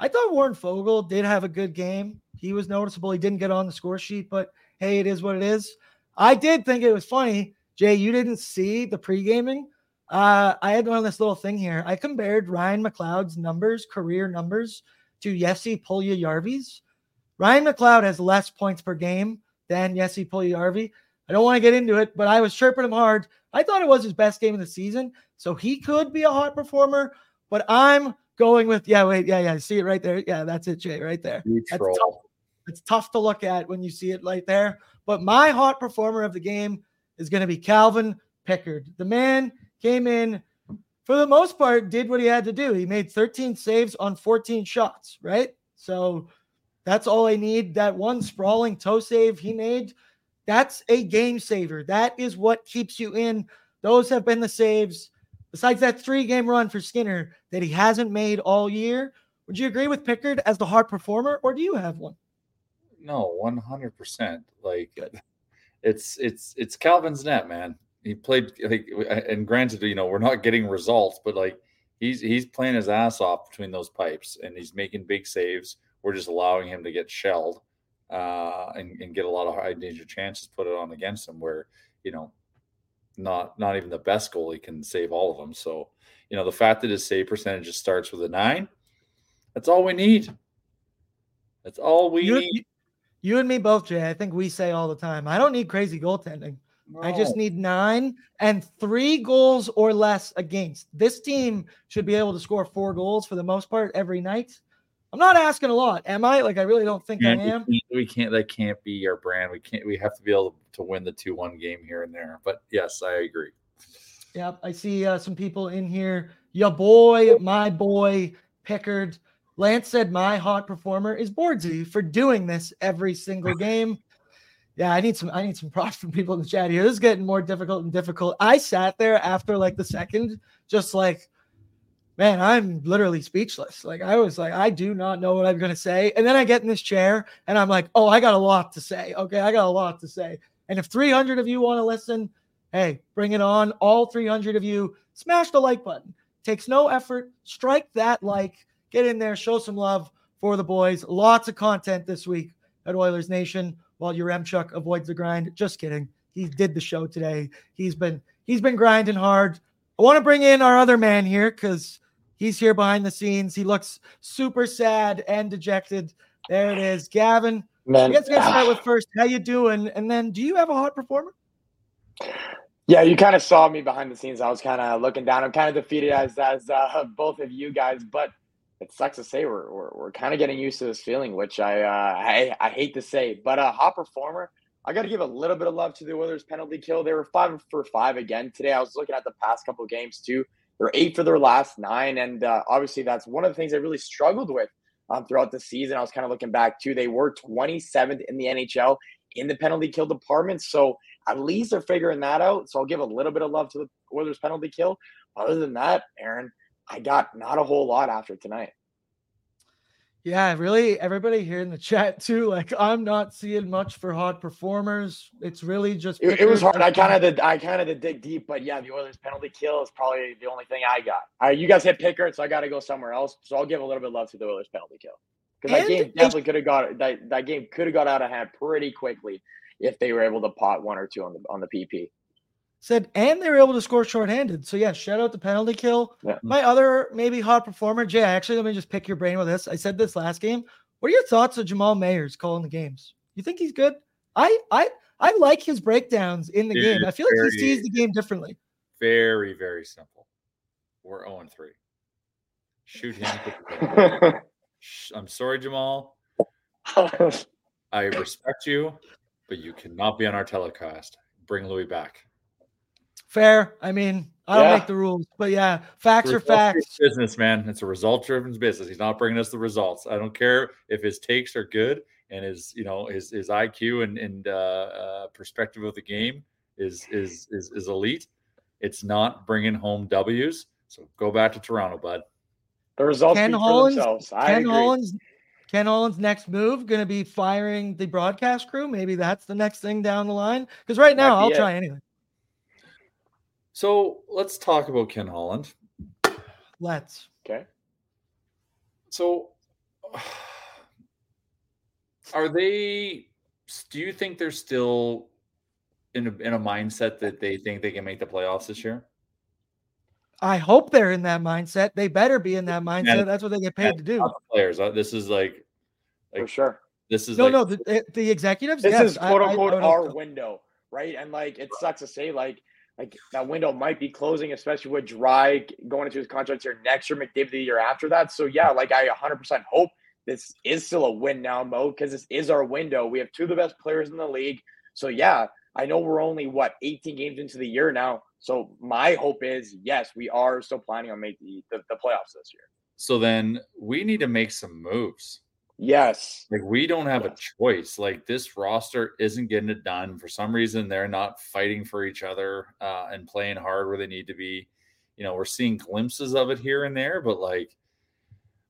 B: I thought Warren Foegele did have a good game. He was noticeable. He didn't get on the score sheet, but hey, it is what it is. I did think it was funny. Jay, you didn't see the pre-gaming. Uh, I had on this little thing here. I compared Ryan McLeod's numbers, career numbers, to Jesse Puljujarvi's. Ryan McLeod has less points per game than Jesse Puljujarvi. I don't want to get into it, but I was chirping him hard. I thought it was his best game of the season, so he could be a hot performer. But I'm going with yeah, wait, yeah, yeah. See it right there. Yeah, that's it, Jay, right there. That's tough. It's tough to look at when you see it right there. But my hot performer of the game is going to be Calvin Pickard. The man came in for the most part, did what he had to do. He made 13 saves on 14 shots, right? So that's all I need. That one sprawling toe save he made, that's a game saver. That is what keeps you in. Those have been the saves, besides that three game run for Skinner that he hasn't made all year. Would you agree with Pickard as the hard performer, or do you have one?
C: No, 100%. Like, it's it's it's Calvin's net, man he played like and granted you know we're not getting results but like he's he's playing his ass off between those pipes and he's making big saves. We're just allowing him to get shelled uh and, and get a lot of high danger chances put it on against him where you know not not even the best goalie can save all of them. So you know the fact that his save percentage just starts with a nine that's all we need. That's all we
B: you,
C: need.
B: you and me both jay i think we say all the time i don't need crazy goaltending no. I just need nine and three goals or less against. This team should be able to score four goals for the most part every night. I'm not asking a lot, am I? Like, I really don't think
C: can't,
B: I am.
C: We can't. That can't be our brand. We can't. We have to be able to win the two-one game here and there. But yes, I agree.
B: Yep, I see uh, some people in here. Your boy, my boy, Pickard. Lance said my hot performer is Boardsy for doing this every single game yeah, I need some I need some props from people in the chat here. This is getting more difficult and difficult. I sat there after like the second, just like, man, I'm literally speechless. Like I was like, I do not know what I'm gonna say. And then I get in this chair and I'm like, oh, I got a lot to say. Okay, I got a lot to say. And if 300 of you want to listen, hey, bring it on. All 300 of you, smash the like button. Takes no effort. Strike that like. Get in there, show some love for the boys. Lots of content this week at Oilers Nation while Yaremchuk avoids the grind. Just kidding. He did the show today. He's been he's been grinding hard. I want to bring in our other man here because he's here behind the scenes. He looks super sad and dejected. There it is, Gavin. Man, let's get start with first. How you doing? And then, do you have a hot performer?
G: Yeah, you kind of saw me behind the scenes. I was kind of looking down. I'm kind of defeated as as uh, both of you guys, but it sucks to say we're we're, we're kind of getting used to this feeling, which I uh, I, I hate to say, but a hot performer. I got to give a little bit of love to the Oilers penalty kill. They were five for five again today. I was looking at the past couple games too. They're eight for their last nine, and uh, obviously that's one of the things I really struggled with um, throughout the season. I was kind of looking back too. They were 27th in the NHL in the penalty kill department, so at least they're figuring that out. So I'll give a little bit of love to the Oilers penalty kill. Other than that, Aaron, I got not a whole lot after tonight.
B: Yeah, really, everybody here in the chat too. Like, I'm not seeing much for hot performers. It's really just.
G: It, it was hard. I kind of did. I kind of did dig deep, but yeah, the Oilers penalty kill is probably the only thing I got. All right, you guys hit Pickard, so I got to go somewhere else. So I'll give a little bit of love to the Oilers penalty kill because that game definitely could have got that. That game could have got out of hand pretty quickly if they were able to pot one or two on the on the PP.
B: Said, and they were able to score shorthanded. So yeah, shout out the penalty kill.
G: Yeah.
B: My other maybe hot performer, Jay. Actually, let me just pick your brain with this. I said this last game. What are your thoughts of Jamal Mayers calling the games? You think he's good? I I I like his breakdowns in the
C: Dude,
B: game. I feel like he sees the game differently.
C: Very, very simple. We're 0 3. Shoot him. put the ball in. Sh- I'm sorry, Jamal. I respect you, but you cannot be on our telecast. Bring Louis back.
B: Fair. I mean, I don't
G: Yeah.
B: make the rules, but yeah, facts are facts.
C: Business, man. It's a result driven business. He's not bringing us the results. I don't care if his takes are good and his, you know, his his IQ and and uh, uh, perspective of the game is is is is elite. It's not bringing home W's. So go back to Toronto, bud.
G: The results
B: Ken
G: speak for
B: Holland's
G: themselves. I
B: Ken
G: agree.
B: Holland's Ken Holland's next move going to be firing the broadcast crew. Maybe that's the next thing down the line. Because right now, I'll
G: it.
B: try anyway.
C: So let's talk about Ken Holland.
B: Let's.
G: Okay.
C: So are they do you think they're still in a, in a mindset that they think they can make the playoffs this year?
B: I hope they're in that mindset. They better be in that mindset.
C: And-
B: That's what they get paid to do.
C: Players. uh, This is like
G: For sure.
C: this is
B: No,
C: like,
B: no, the, the executives.
G: This
B: yes,
G: is
B: I-
G: quote
B: I- I
G: unquote our
B: so.
G: window, right? And like it sucks to say, like like that window might be closing, especially with Drai going into his contract here next year, McDavid the year after that. So yeah, like I 100% hope this is still a win now mode because this is our window. We have two of the best players in the league. So yeah, I know we're only what 18 games into the year now. So my hope is yes, we are still planning on making the, the, the playoffs this year.
C: so then we need to make some moves.
G: Yes.
C: Like we don't have
G: Yes.
C: a choice. Like this roster isn't getting it done. For some reason, they're not fighting for each other uh, and playing hard where they need to be. You know, we're seeing glimpses of it here and there, but like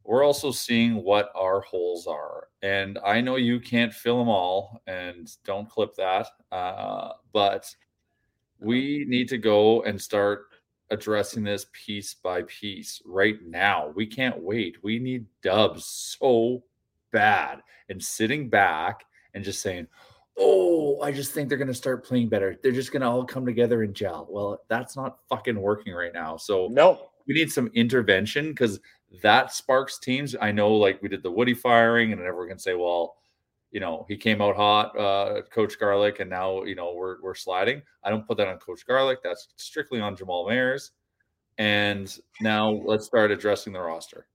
C: we're also seeing what our holes are. And I know you can't fill them all, and don't clip that. Uh, but we need to go and start addressing this piece by piece right now. We can't wait. We need dubs so bad. And sitting back and just saying, Oh, I just think they're going to start playing better. They're just going to all come together and gel. Well, that's not fucking working right now. So
G: No.
C: we need some intervention because that sparks teams. I know, like we did the Woody firing, and everyone can say, "Well, you know, he came out hot, uh, Coach Garlic, and now you know we're we're sliding." I don't put that on Coach Garlic. That's strictly on Jamal Mayers. And now let's start addressing the roster.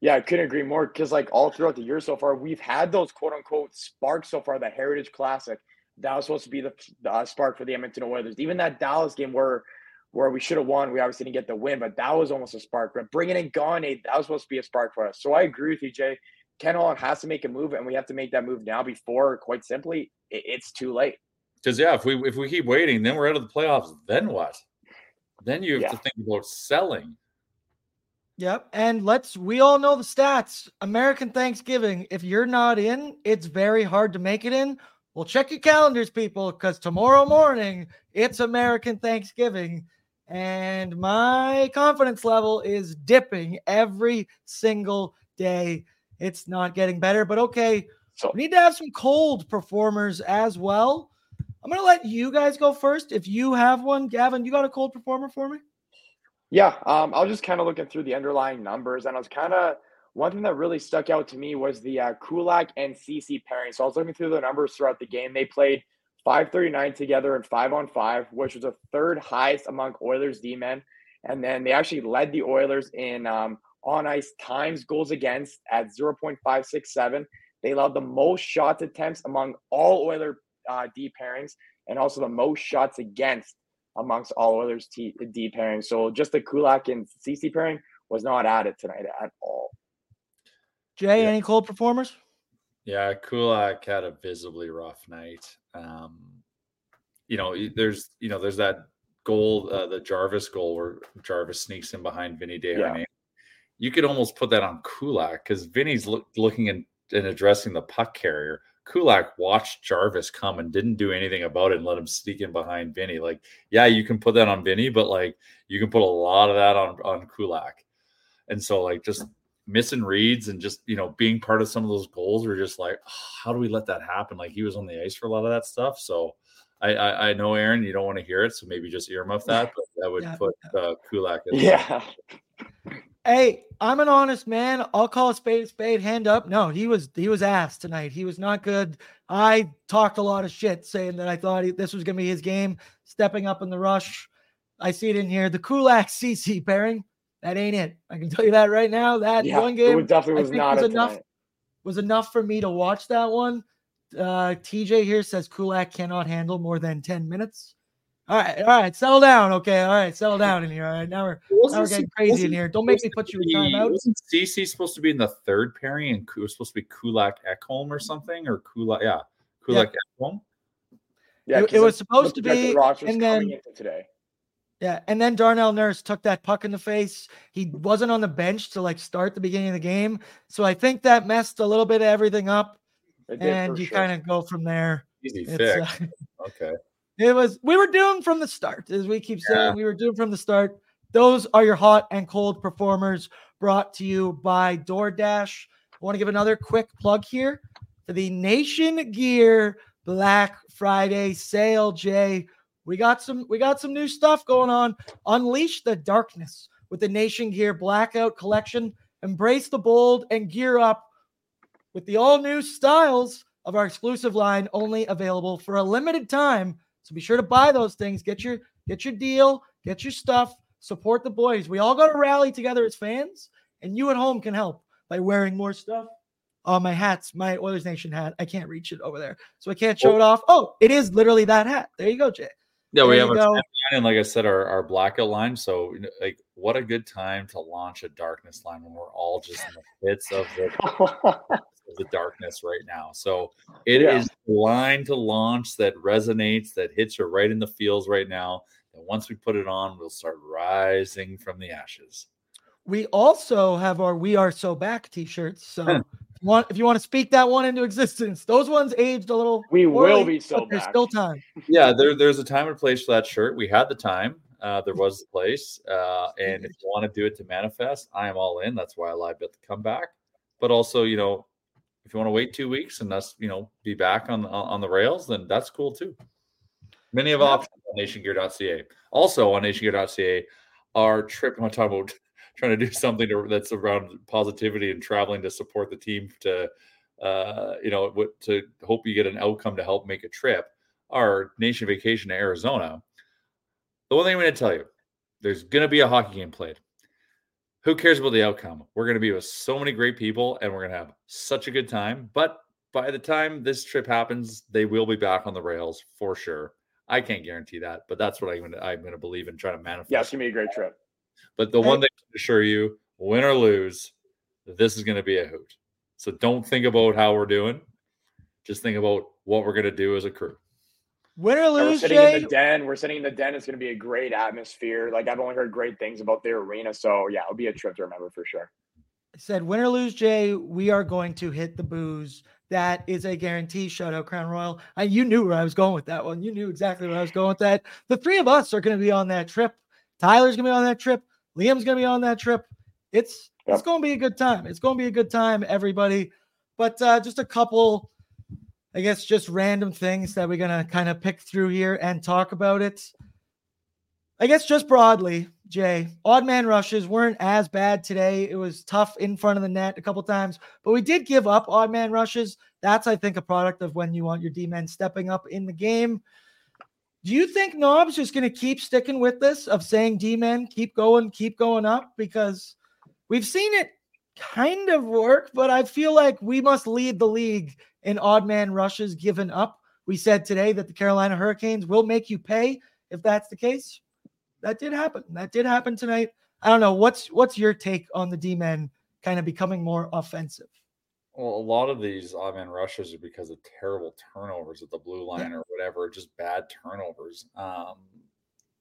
G: Yeah, I couldn't agree more because, like, all throughout the year so far, we've had those quote unquote sparks so far. The Heritage Classic that was supposed to be the, the uh, spark for the Edmonton Oilers. Even that Dallas game where where we should have won, we obviously didn't get the win, but that was almost a spark. But bringing in Gagne, that was supposed to be a spark for us. So I agree with you, Jay. Ken Holland has to make a move, and we have to make that move now before, quite simply, it, it's too late.
C: Because yeah, if we if we keep waiting, then we're out of the playoffs. Then what? Then you have
G: Yeah.
C: to think about selling.
B: Yep. And let's, we all know the stats. American Thanksgiving, if you're not in, it's very hard to make it in. Well, check your calendars, people, because tomorrow morning it's American Thanksgiving. And my confidence level is dipping every single day. It's not getting better, but okay.
G: So
B: We need to have some cold performers as well. I'm going to let you guys go first. If you have one, Gavin, you got a cold performer for me?
G: Yeah, um, I was just kind of looking through the underlying numbers, and I was kind of one thing that really stuck out to me was the uh, Kulak and CC pairing. So I was looking through the numbers throughout the game. They played 539 together and five on five, which was the third highest among Oilers D men. And then they actually led the Oilers in um, on ice times goals against at 0.567. They allowed the most shots attempts among all Oiler uh, D pairings, and also the most shots against amongst all Oilers T- D pairings. So just the Kulak and CC pairing was not added tonight at all.
B: Jay,
C: Yeah.
B: any cold performers?
C: Yeah, Kulak had a visibly rough night. Um, you know, there's you know, there's that goal, uh, the Jarvis goal where Jarvis sneaks in behind Vinny Desharnais. You could almost put that on Kulak because Vinny's look, looking and, and addressing the puck carrier. Kulak watched Jarvis come and didn't do anything about it and let him sneak in behind Vinny. Like, yeah, you can put that on Vinny, but like you can put a lot of that on on Kulak. And so like just missing reads and just you know being part of some of those goals were just like "Oh, how do we let that happen like he was on the ice for a lot of that stuff so I, I, I know Aaron, you don't want to hear it, so maybe just earmuff that. But I would
B: Yeah.
C: put uh, Kulak. As
G: Yeah.
B: Hey, I'm an honest man. I'll call a spade a spade. Hand up. No, he was he was ass tonight. He was not good. I talked a lot of shit saying that I thought he, this was gonna be his game, stepping up in the rush. I see it in here. The Kulak CC pairing. That ain't it. I can tell you that right now. That
G: Yeah,
B: one game
G: was- definitely was not
B: was enough
G: tonight.
B: was enough for me to watch that one. Uh, TJ here says Kulak cannot handle more than 10 minutes. All right, all right, settle down. Okay, all right, settle down in here. All right, now we're, now we're getting
C: C-
B: crazy in here. Don't make me put you in
C: to
B: timeout.
C: Wasn't CC supposed to be in the third pairing and it was supposed to be Kulak Ekholm or something? Or Kulak, yeah, Kulak Ekholm?
G: Yeah,
B: It- it was supposed to be,
G: roster's
B: and then-
G: today.
B: Yeah, and then Darnell Nurse took that puck in the face. He wasn't on the bench to like start the beginning of the game, so I think that messed a little bit of everything up.
G: It did
B: And
G: for
B: you
G: sure.
B: kind of go from there.
C: Easy
B: It's,
C: fix.
B: uh,
C: okay.
B: It was we were doomed from the start, as we keep saying.
C: Yeah.
B: We were doomed from the start. Those are your hot and cold performers brought to you by DoorDash. I want to give another quick plug here for the Nation Gear Black Friday sale, Jay. We got some we got some new stuff going on. Unleash the darkness with the Nation Gear Blackout collection. Embrace the bold and gear up with the all new styles of our exclusive line only available for a limited time. So be sure to buy those things. Get your get your deal, get your stuff, support the boys. We all got to rally together as fans, and you at home can help by wearing more stuff. Oh, my hat's my Oilers Nation hat. I can't reach it over there, so I can't show it off. Oh, it is literally that hat. There you go, Jay.
C: Yeah, we have
B: you
C: our
B: go.
C: line and like I said, our, our blackout line. So like what a good time to launch a darkness line when we're all just in the pits of the of the darkness right now. So it is
G: Yeah.
C: the line to launch that resonates, that hits you right in the feels right now. And once we put it on, we'll start rising from the ashes.
B: We also have our "We Are So Back" T-shirts. So, if you want if you want to speak that one into existence, those ones aged a little.
G: We will be so
B: but There's still time.
C: Yeah, there, there's a time and place for that shirt. We had the time. Uh, there was the place. Uh, and if you want to do it to manifest, I am all in. That's why I live bet the comeback. But also, you know, if you want to wait two weeks and us, you know, be back on on, the rails, then that's cool too. Many of
B: Yeah.
C: options on nationgear.ca. Also on nationgear.ca, our trip. I'm talking about trying to do something to, that's around positivity and traveling to support the team to, uh, you know, what to hope you get an outcome to help make a trip. Our nation vacation to Arizona. The one thing I'm going to tell you, there's going to be a hockey game played. Who cares about the outcome? We're going to be with so many great people and we're going to have such a good time. But by the time this trip happens, they will be back on the rails for sure. I can't guarantee that, but that's what I'm going to, I'm going to believe and try to manifest.
G: Yeah, it's gonna be a great trip.
C: But the one thing I can assure you, win or lose, this is going to be a hoot. So don't think about how we're doing. Just think about what we're going to do as a crew.
B: Win or
G: And we're sitting
B: Jay.
G: in the den. We're sitting in the den. It's going to be a great atmosphere. Like I've only heard great things about their arena. So yeah, it'll be a trip to remember for sure.
B: I said, win or lose, Jay, we are going to hit the booze. That is a guarantee. Shout out Crown Royal. I, you knew where I was going with that one. You knew exactly where I was going with that. The three of us are going to be on that trip. Tyler's going to be on that trip. Liam's going to be on that trip. It's it's going to be a good time. It's going to be a good time, everybody. But uh, just a couple, I guess, just random things that we're to kind of pick through here and talk about it. I guess just broadly, Jay, odd man rushes weren't as bad today. It was tough in front of the net a couple times, but we did give up odd man rushes. That's, I think, a product of when you want your D men stepping up in the game. Do you think Knob's just going to keep sticking with this of saying D men keep going, keep going up? Because we've seen it kind of work, but I feel like we must lead the league in odd man rushes given up. We said today that the Carolina Hurricanes will make you pay if that's the case that did happen. That did happen tonight. I don't know. What's what's your take on the D men kind of becoming more offensive?
C: Well, a lot of these odd man rushes are because of terrible turnovers at the blue line or whatever, just bad turnovers. Um,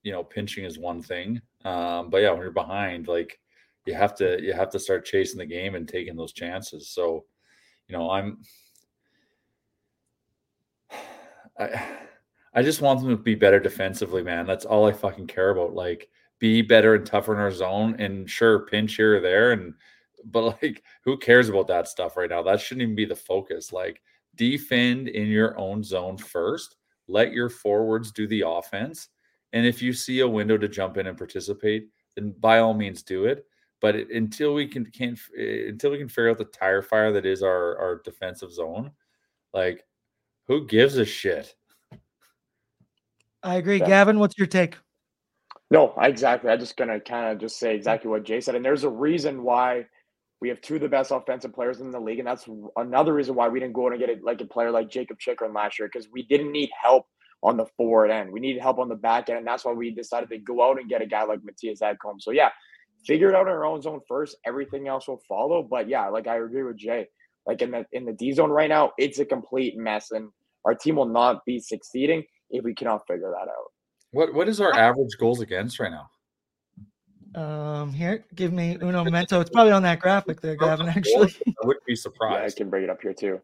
C: you know, pinching is one thing. Um, but yeah, when you're behind, like you have to you have to start chasing the game and taking those chances. So, you know, I'm I I just want them to be better defensively, man. That's all I fucking care about. Like be better and tougher in our zone and sure pinch here or there and but like who cares about that stuff right now that shouldn't even be the focus like defend in your own zone first let your forwards do the offense. And if you see a window to jump in and participate, then by all means do it. But it, until we can can't eh, until we can figure out the tire fire that is our our defensive zone, like who gives a shit?
B: I agree, Gavin. What's your take?
G: No, exactly. I'm just gonna kind of just say exactly what Jay said, and there's a reason why we have two of the best offensive players in the league, and that's another reason why we didn't go out and get it like a player like Jakob Chychrun last year because we didn't need help on the forward end. We needed help on the back end, and that's why we decided to go out and get a guy like Mattias Ekholm. So yeah, figure it out in our own zone first. Everything else will follow. But yeah, like I agree with Jay. Like in the in the D zone right now, it's a complete mess, and our team will not be succeeding if we cannot figure that out.
C: What what is our average goals against right now?
B: Um, here, give me uno momento. It's probably on that graphic there, Gavin. Actually,
C: I wouldn't be
G: Yeah, I can bring it up here too.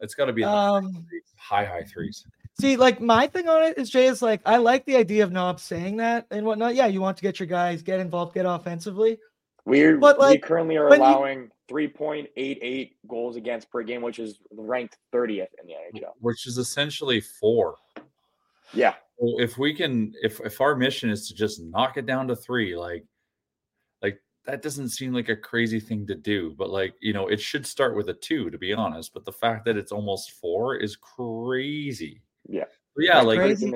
C: It's got to be
B: um,
C: high high threes.
B: See, like my thing on it is Jay is like I like the idea of Knob saying that and whatnot. Yeah, you want to get your guys get involved, get offensively.
G: We're
B: But,
G: we
B: like,
G: currently are
B: when you-
G: allowing 3.88 goals against per game, which is ranked 30th in the NHL.
C: which is essentially four.
G: Yeah,
C: if we can, if if our mission is to just knock it down to three, like, like that doesn't seem like a crazy thing to do. But like, you know, it should start with a two, to be honest. But the fact that it's almost four is crazy.
G: yeah.
C: Yeah, like
B: crazy.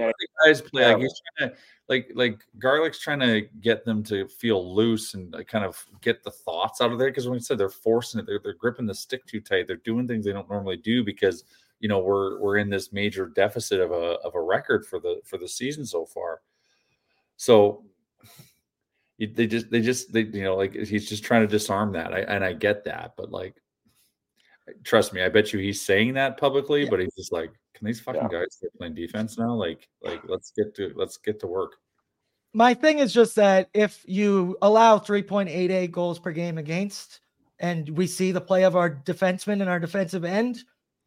C: guys play like he's trying to like like Garlic's trying to get them to feel loose and like, kind of get the thoughts out of there because when I said they're forcing it, they're, they're gripping the stick too tight. They're doing things they don't normally do because you know we're we're in this major deficit of a of a record for the for the season so far. So they just they just they you know like he's just trying to disarm that. I, and I get that, but like trust me, I bet you he's saying that publicly,
B: Yeah.
C: but he's just like, can these fucking
G: Yeah.
C: guys start playing defense now? Like, like let's get to let's get to work.
B: My thing is just that if you allow 3.88 goals per game against, and we see the play of our defenseman and our defensive end,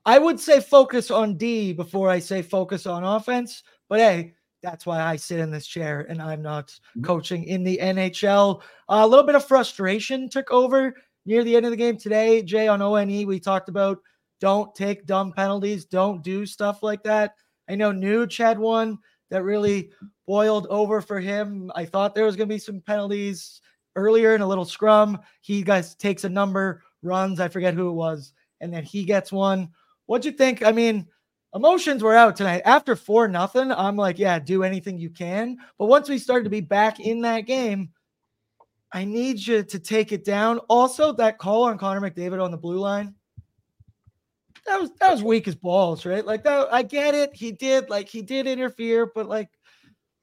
B: I would say focus on D before I say focus on offense. But hey, that's why I sit in this chair and I'm not
C: Mm-hmm.
B: coaching in the NHL. a little bit of frustration took over near the end of the game today. Jay on ONE, we talked about don't take dumb penalties, don't do stuff like that. I know Nuge had one that really boiled over for him. I thought there was going to be some penalties earlier in a little scrum. He guys takes a number, runs, I forget who it was, and then he gets one. What'd you think? I mean, emotions were out tonight. After four nothing, I'm like, yeah, do anything you can. But once we started to be back in that game, I need you to take it down. Also, that call on Connor McDavid on the blue line. That was that was weak as balls, right? Like that. I get it. He did like he did interfere, but like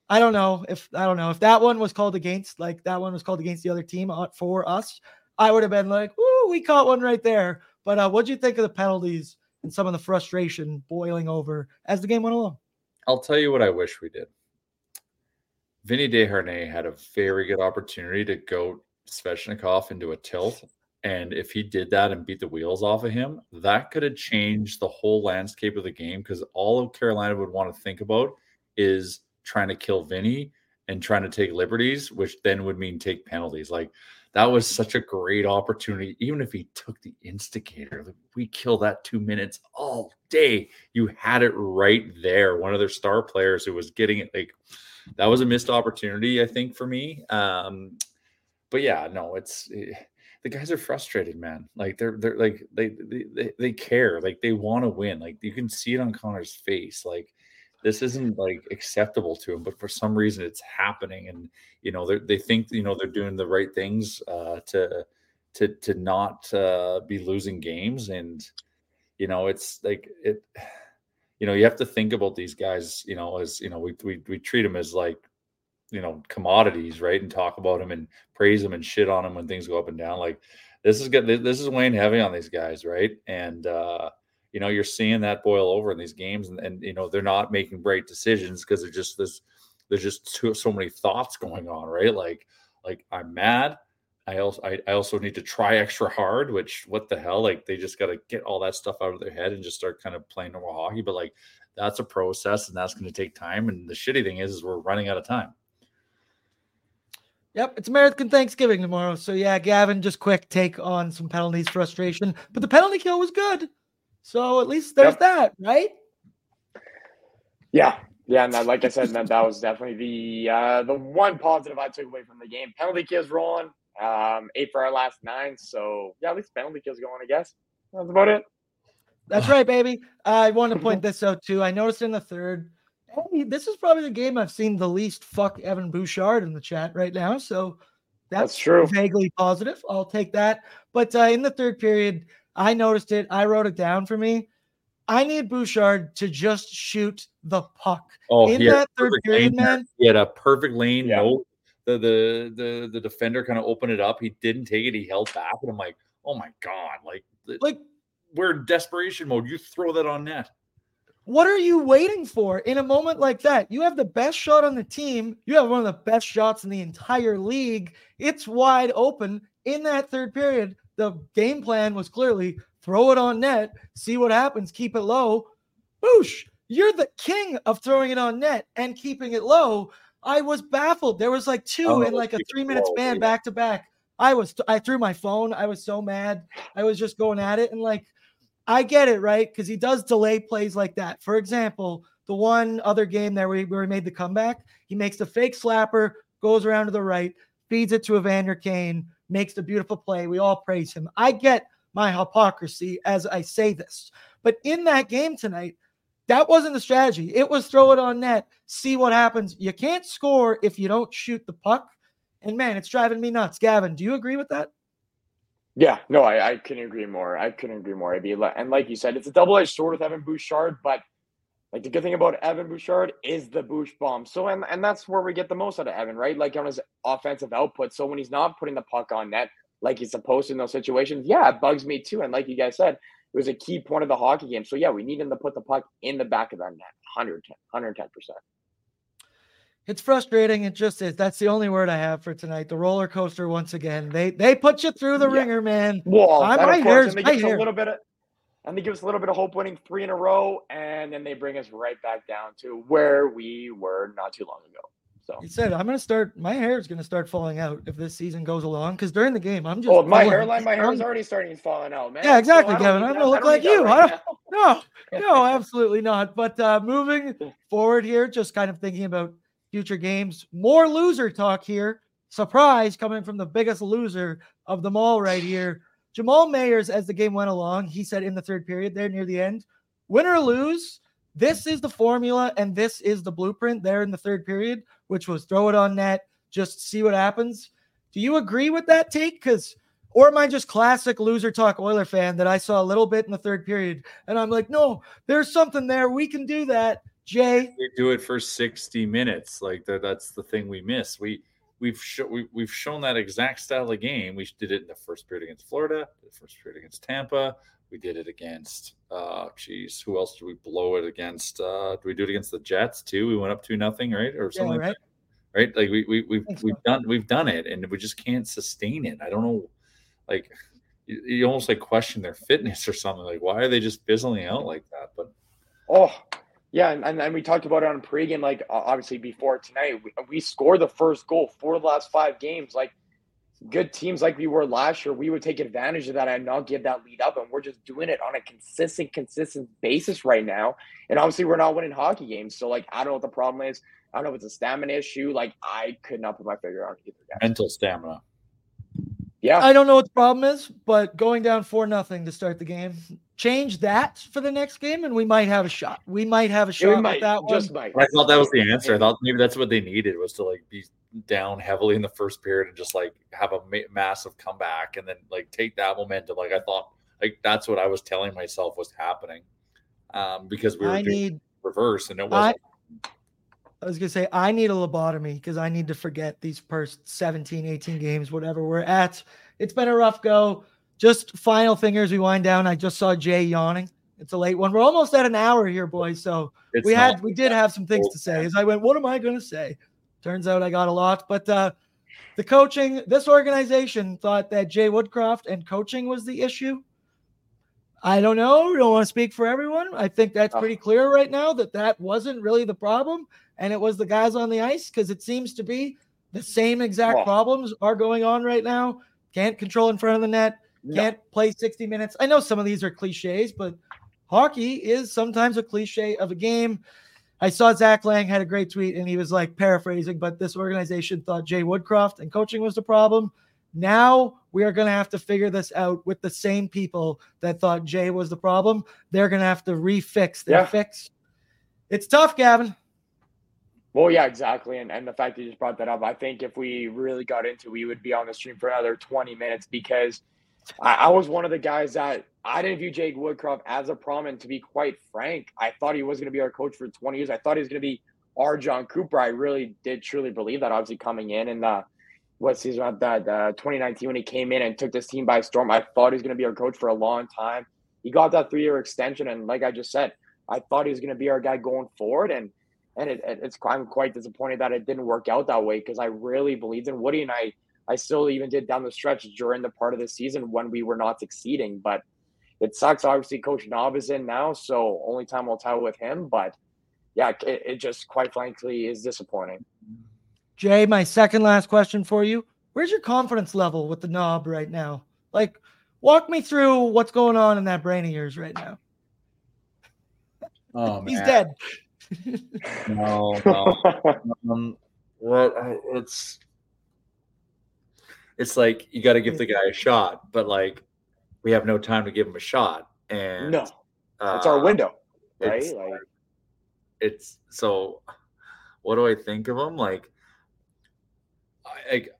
B: I don't know if I don't know if that one was called against, like that one was called against the other team uh, for us. I would have been like, "Ooh, we caught one right there." But uh, what do you think of the penalties and some of the frustration boiling over as the game went along?
C: I'll tell you what I wish we did. Vinny Desharnais had a very good opportunity to go Svechnikov into a tilt. And if he did that and beat the wheels off of him, that could have changed the whole landscape of the game because all of Carolina would want to think about is trying to kill Vinny and trying to take liberties, which then would mean take penalties. Like that was such a great opportunity. Even if he took the instigator, like, we kill that two minutes all day. You had it right there. One of their star players who was getting it like that was a missed opportunity, I think, for me. Um, but yeah, no, it's eh, the guys are frustrated, man. Like they're they're like they they they, care, like they want to win. Like you can see it on Connor's face. Like this isn't like acceptable to him, but for some reason it's happening, and you know they they think you know they're doing the right things uh, to to to not uh, be losing games, and you know it's like it. You know, you have to think about these guys. You know, as you know, we we we treat them as like you know commodities, right? And talk about them and praise them and shit on them when things go up and down. Like this is good. This is weighing heavy on these guys, right? And uh, you know, you're seeing that boil over in these games, and, and you know they're not making great decisions because they're just this. There's just too, so many thoughts going on, right? Like, like I'm mad. I also I, I also need to try extra hard, which what the hell? Like they just got to get all that stuff out of their head and just start kind of playing normal hockey. But like that's a process and that's going to take time. And the shitty thing is, is we're running out of time.
B: Yep, it's American Thanksgiving tomorrow. So yeah, Gavin, just quick take on some penalties frustration. But the penalty kill was good. So at least there's
G: Yep.
B: that, right?
G: Yeah, yeah, and like I said, that, that was definitely the uh, the one positive I took away from the game. Penalty kills rolling, um, eight for our last nine. So yeah, at least penalty kills going. I guess that's about it.
B: That's right, baby. I want to point this out too. I noticed in the third, hey, this is probably the game I've seen the least fuck Evan Bouchard in the chat right now. So that's,
G: That's true.
B: Vaguely positive. I'll take that. But uh, in the third period, I noticed it. I wrote it down for me. I need Bouchard to just shoot the puck.
C: Oh,
B: in that third period,
C: lane there.
B: man.
C: He had a perfect lane.
G: Yeah.
C: No, the the the the defender kind of opened it up. He didn't take it. He held back, and I'm like, oh my god, like
B: Like,
C: we're in desperation mode. You throw that on net.
B: What are you waiting for in a moment like that? You have the best shot on the team. You have one of the best shots in the entire league. It's wide open in that third period. The game plan was clearly throw it on net, see what happens, keep it low. Boosh, you're the king of throwing it on net and keeping it low. I was baffled. There was like two
C: Oh,
B: in like a three minute span back to back. I was I threw my phone. I was so mad. I was just going at it and like I get it, right? Because he does delay plays like that. For example, the one other game there where he, made the comeback, he makes the fake slapper, goes around to the right, feeds it to Evander Kane, makes the beautiful play. We all praise him. I get my hypocrisy as I say this. But in that game tonight, that wasn't the strategy. It was throw it on net, see what happens. You can't score if you don't shoot the puck. And man, it's driving me nuts. Gavin, do you agree with that?
G: Yeah, no, I, I couldn't agree more. I couldn't agree more. Be and like you said, it's a double edged sword with Evan Bouchard, but like the good thing about Evan Bouchard is the Bouch bomb. So and and that's where we get the most out of Evan, right? Like on his offensive output. So when he's not putting the puck on net like he's supposed to in those situations, yeah, it bugs me too. And like you guys said, it was a key point of the hockey game. So yeah, we need him to put the puck in the back of that net. 110, 110 percent.
B: It's frustrating. It just is. That's the only word I have for tonight. The roller coaster once again. They they put you through the
G: Yeah.
B: ringer, man.
G: Well,
B: I- my hair's
G: and they give us
B: hair.
G: a little bit of, and they give us a little bit of hope winning three in a row, and then they bring us right back down to where we were not too long ago. So,
B: He said, "I'm going to start. My hair is going to start falling out if this season goes along. Because during the game, I'm just
G: oh, my hairline, my hair is already starting falling out, man.
B: Yeah, exactly,
G: So I don't
B: Kevin. I'm gonna look like you.
G: right
B: I don't- No, no, absolutely not. But uh, moving forward here, just kind of thinking about future games. More loser talk here. Surprise coming from the biggest loser of them all right here. Jamal Mayers, as the game went along, he said in the third period there near the end, win or lose, this is the formula and this is the blueprint there in the third period, which was throw it on net, just see what happens. Do you agree with that take? Because or am I just classic loser talk Oiler fan that I saw a little bit in the third period and I'm like, no, there's something there. We can do that. Jay,
C: We do it for 60 minutes. Like that's the thing we miss. We we've sho- we, we've shown that exact style of game. We did it in the first period against Florida, the first period against Tampa. We did it against uh geez, who else did we blow it against? Uh did we do it against the Jets too? We went up two nothing, right? Or
B: yeah,
C: something like
B: right?
C: that. Right? Like we we we've
B: think
C: we've done we've done it and we just can't sustain it. I don't know like you, you almost like question their fitness or something. Like why are they just fizzling out like that? But
G: Oh, yeah, and, and, and we talked about it on pregame, like obviously before tonight. We, we scored the first goal for the last five games. Like good teams like we were last year, we would take advantage of that and not give that lead up. And we're just doing it on a consistent, consistent basis right now. And obviously, we're not winning hockey games. So, like, I don't know what the problem is. I don't know if it's a stamina issue. Like, I could not put my finger on either guy.
C: mental stamina.
G: Yeah.
B: I don't know what the problem is, but going down four nothing to start the game, change that for the next game, and we might have a shot. We might have a
G: Yeah,
B: shot
G: might,
B: with that one.
G: just might.
C: I thought that was the answer. I thought maybe that's what they needed was to like be down heavily in the first period and just like have a ma- massive comeback and then like take that momentum. Like I thought, like that's what I was telling myself was happening, um, because we were
B: I
C: doing
B: need.
C: reverse and it
B: I,
C: wasn't.
B: I was gonna say I need a lobotomy because I need to forget these first 17, 18 games, whatever we're at. It's been a rough go. Just final fingers we wind down. I just saw Jay yawning. It's a late one. We're almost at an hour here, boys. So
C: It's
B: we had we did have some things to say. As I went, what am I going to say? Turns out I got a lot, but uh, the coaching, this organization thought that Jay Woodcroft and coaching was the issue. I don't know. We don't want to speak for everyone. I think that's
G: Oh.
B: pretty clear right now that that wasn't really the problem, and it was the guys on the ice because it seems to be the same exact
G: Well-
B: problems are going on right now. Can't control in front of the net.
G: No.
B: Can't play 60 minutes. I know some of these are cliches, but hockey is sometimes a cliche of a game. I saw Zach Laing had a great tweet and he was like paraphrasing, but this organization thought Jay Woodcroft and coaching was the problem. Now we are going to have to figure this out with the same people that thought Jay was the problem. They're going to have to refix their
G: Yeah.
B: fix. It's tough, Gavin.
G: Well, yeah, exactly. And and the fact that you just brought that up, I think if we really got into, we would be on the stream for another 20 minutes because I, I was one of the guys that I didn't view Jake Woodcroft as a problem. And to be quite frank, I thought he was going to be our coach for 20 years. I thought he was going to be our Jon Cooper. I really did truly believe that. Obviously, coming in and uh, what season that uh, 2019 when he came in and took this team by storm, I thought he was going to be our coach for a long time. He got that three year extension, and like I just said, I thought he was going to be our guy going forward. And and it- it's I'm quite disappointed that it didn't work out that way because I really believed in Woody, and I I still even did down the stretch during the part of the season when we were not succeeding. But it sucks. Obviously, Coach Knob is in now, so only time will tell with him. But yeah, it, it just quite frankly is disappointing.
B: Jay, my second last question for you. Where's your confidence level with the knob right now? Like, walk me through what's going on in that brain of yours right now.
C: Oh,
B: He's dead.
C: No, no. um, what it's it's like you got to give the guy a shot, but like we have no time to give him a shot, and
G: no, it's our
C: uh,
G: window, right?
C: it's-
G: Like
C: it's so what do I think of him? Like, like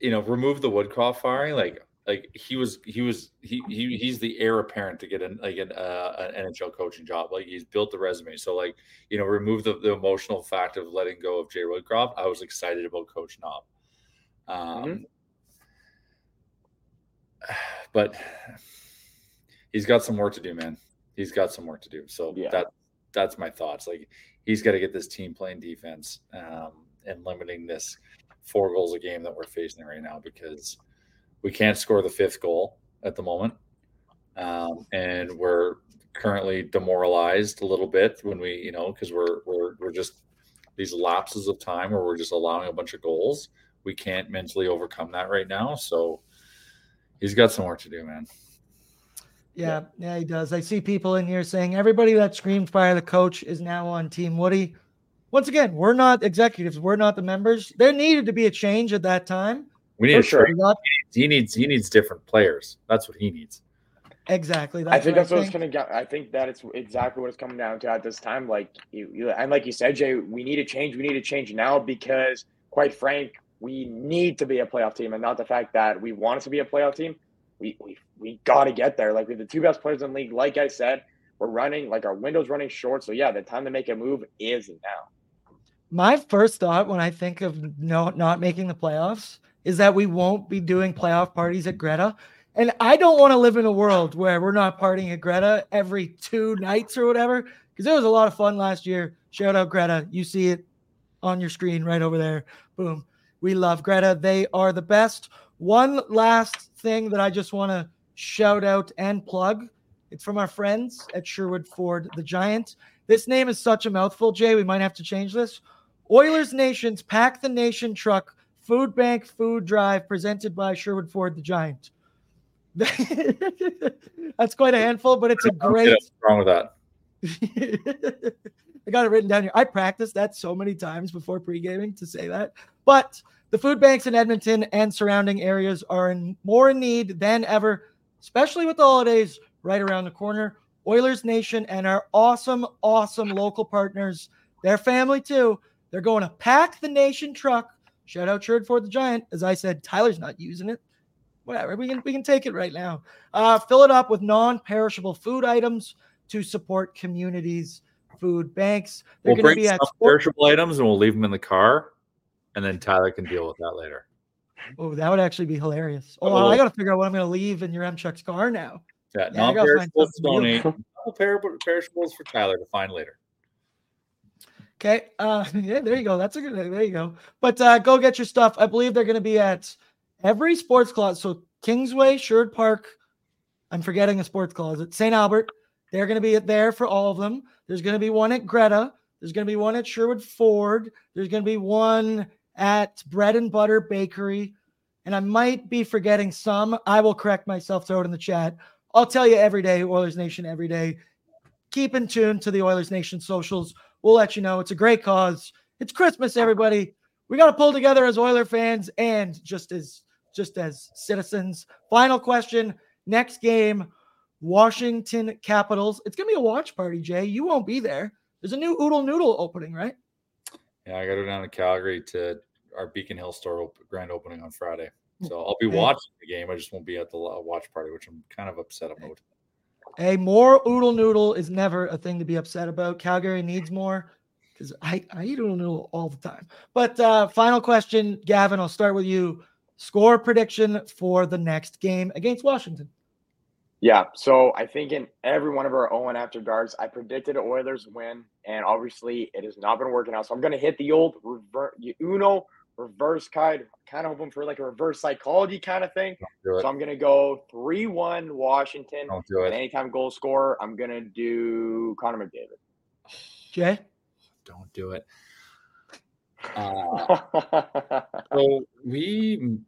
C: you know, remove the Woodcroft firing. Like, like he was, he was, he, he he's the heir apparent to get an like an, uh, an NHL coaching job. Like he's built the resume. So like you know, remove the, the emotional fact of letting go of Jay Woodcroft. I was excited about Coach Knob. Um, but he's got some work to do, man. He's got some work to do. So
G: Yeah.
C: that that's my thoughts. Like he's got to get this team playing defense um, and limiting this four goals a game that we're facing right now because we can't score the fifth goal at the moment, um, and we're currently demoralized a little bit when we, you know, because we're we're we're just these lapses of time where we're just allowing a bunch of goals. We can't mentally overcome that right now. So he's got some work to do, man.
B: Yeah, yeah, he does. I see people in here saying everybody that screamed fire the coach is now on Team Woody. Once again, we're not executives, we're not the members. There needed to be a change at that time.
C: We need
B: For
C: a
B: sure.
C: trade. He needs he needs different players. That's what he needs.
B: Exactly.
G: I think
B: what
G: that's what it's gonna get. I think that it's exactly what it's coming down to at this time. Like you, you and like you said, Jay, we need to change. We need to change now because, quite frank, we need to be a playoff team, and not the fact that we want to be a playoff team. We we we got to get there. Like we have the two best players in the league. Like I said, we're running like our window's running short. So yeah, the time to make a move is now.
B: My first thought when I think of no not making the playoffs is that we won't be doing playoff parties at Greta. And I don't want to live in a world where we're not partying at Greta every two nights or whatever. Because it was a lot of fun last year. Shout out Greta. You see it on your screen right over there. Boom. We love Greta. They are the best. One last thing that I just want to shout out and plug. It's from our friends at Sherwood Ford the Giant. This name is such a mouthful, Jay. We might have to change this. Oilers Nation's Pack the Nation Truck Food Bank Food Drive presented by Sherwood Ford the Giant. That's quite a handful, but it's a great.
C: What's wrong with that?
B: I got it written down here. I practiced that so many times before pre-gaming to say that. But the food banks in Edmonton and surrounding areas are in more in need than ever, especially with the holidays right around the corner. Oilers Nation and our awesome, awesome local partners, their family too. They're going to pack the nation truck. Shout out Sherwood Ford the Giant. As I said, Tyler's not using it. Whatever, we can we can take it right now. Uh, fill it up with non-perishable food items to support communities food banks. They're
C: We'll
B: going to
C: bring
B: be at
C: perishable items and we'll leave them in the car, and then Tyler can deal with that later.
B: Oh, that would actually be hilarious. Oh,
C: Oh.
B: I got to figure out what I'm going to leave in your M Chuck's car now.
C: Yeah,
B: Yeah, I gotta find
C: non-perishables donate. Non-perishables for Tyler to find later.
B: Okay. Uh, yeah, there you go. That's a good. There you go. But uh, go get your stuff. I believe they're going to be at every sports closet. So Kingsway, Sherwood Park. I'm forgetting a sports closet. St. Albert. They're going to be there for all of them. There's going to be one at Greta. There's going to be one at Sherwood Ford. There's going to be one at Bread and Butter Bakery. And I might be forgetting some. I will correct myself. Throw it in the chat. I'll tell you every day, Oilers Nation every day. Keep in tune to the Oilers Nation socials. we'll let you know. It's a great cause. It's Christmas, everybody. We got to pull together as Oiler fans and just as just as citizens. Final question. Next game, Washington Capitals. It's gonna be a watch party, Jay. You won't be there. There's a new Oodle Noodle opening, right?
C: Yeah, I got to go down to Calgary to our Beacon Hill store grand opening on Friday. So I'll be watching the game. I just won't be at the watch party, which I'm kind of upset about.
B: Hey, more Oodle Noodle is never a thing to be upset about. Calgary needs more because I, I eat Oodle Noodle all the time. But uh, final question, Gavin, I'll start with you. Score prediction for the next game against Washington.
G: Yeah, so I think in every one of our ON after darks, I predicted Oilers win, and obviously it has not been working out. So I'm going to hit the old reverse Uno reverse card, kind of hoping for like a reverse psychology kind of thing. So I'm going to go three one Washington.
C: Don't do it.
G: And anytime goal scorer, I'm going to do Connor McDavid.
B: Jay,
C: don't do it. Uh, so we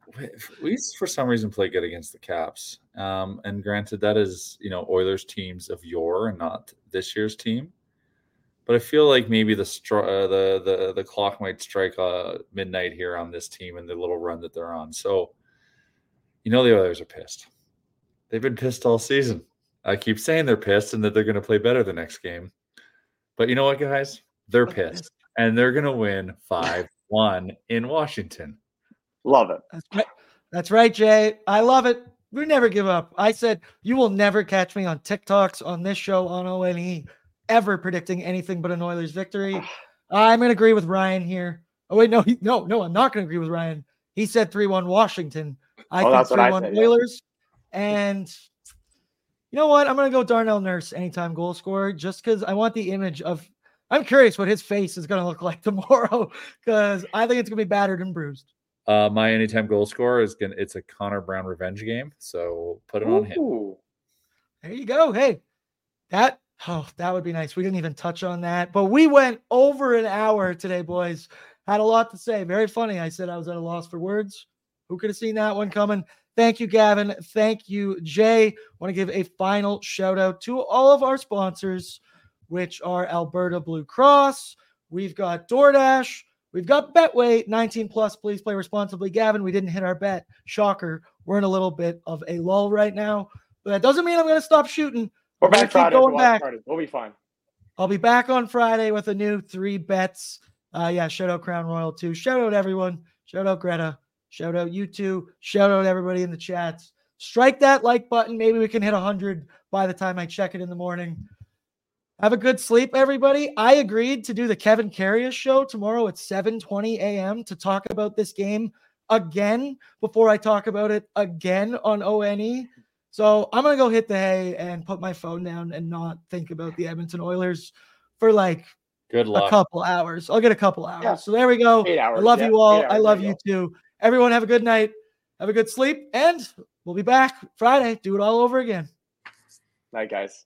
C: we for some reason play good against the Caps, um, and granted that is you know Oilers teams of yore and not this year's team. But I feel like maybe the str- uh, the the the clock might strike uh, midnight here on this team and the little run that they're on. So, you know, the Oilers are pissed. They've been pissed all season. I keep saying they're pissed and that they're going to play better the next game. But you know what, guys? They're pissed and they're going to win 5 1 in Washington.
G: Love it.
B: That's right. That's right, Jay. I love it. We never give up. I said you will never catch me on TikToks on this show on ONE ever predicting anything but an Oilers victory. I'm going to agree with Ryan here. Oh wait, no, he, no, no, I'm not going to agree with Ryan. He said 3-1 Washington. I
G: Oh,
B: think
G: that's what I
B: 3-1
G: said, yeah.
B: Oilers. And you know what? I'm going to go Darnell Nurse anytime goal scorer just because I want the image of. I'm curious what his face is going to look like tomorrow because I think it's going to be battered and bruised.
C: Uh, my anytime goal scorer is going to, it's a Connor Brown revenge game. So put it on him.
B: There you go. Hey, that oh, that would be nice. We didn't even touch on that, but we went over an hour today, boys. Had a lot to say. Very funny. I said I was at a loss for words. Who could have seen that one coming? Thank you, Gavin. Thank you, Jay. Want to give a final shout out to all of our sponsors, which are Alberta Blue Cross. We've got DoorDash. We've got Betway 19 plus. Please play responsibly. Gavin, we didn't hit our bet. Shocker. We're in a little bit of a lull right now, but that doesn't mean I'm going to stop shooting.
G: We're back Friday.
B: going
G: Watch
B: back.
G: party. We'll be fine.
B: I'll be back on Friday with a new three bets. Uh, yeah, shout out Crown Royal too. Shout out everyone. Shout out Greta. Shout out you two. Shout out everybody in the chats. Strike that like button. Maybe we can hit 100 by the time I check it in the morning. Have a good sleep, everybody. I agreed to do the Kevin Karius show tomorrow at 7:20 a.m. to talk about this game again before I talk about it again on ONE. So I'm gonna go hit the hay and put my phone down and not think about the Edmonton Oilers for like
C: Good
B: a couple hours. I'll get a couple hours.
G: Yeah.
B: So there we go.
G: Eight
B: I
G: hours,
B: love
G: yeah.
B: you all. I love you
G: you
B: too. Everyone have a good night. Have a good sleep, and we'll be back Friday. Do it all over again.
G: Night, guys.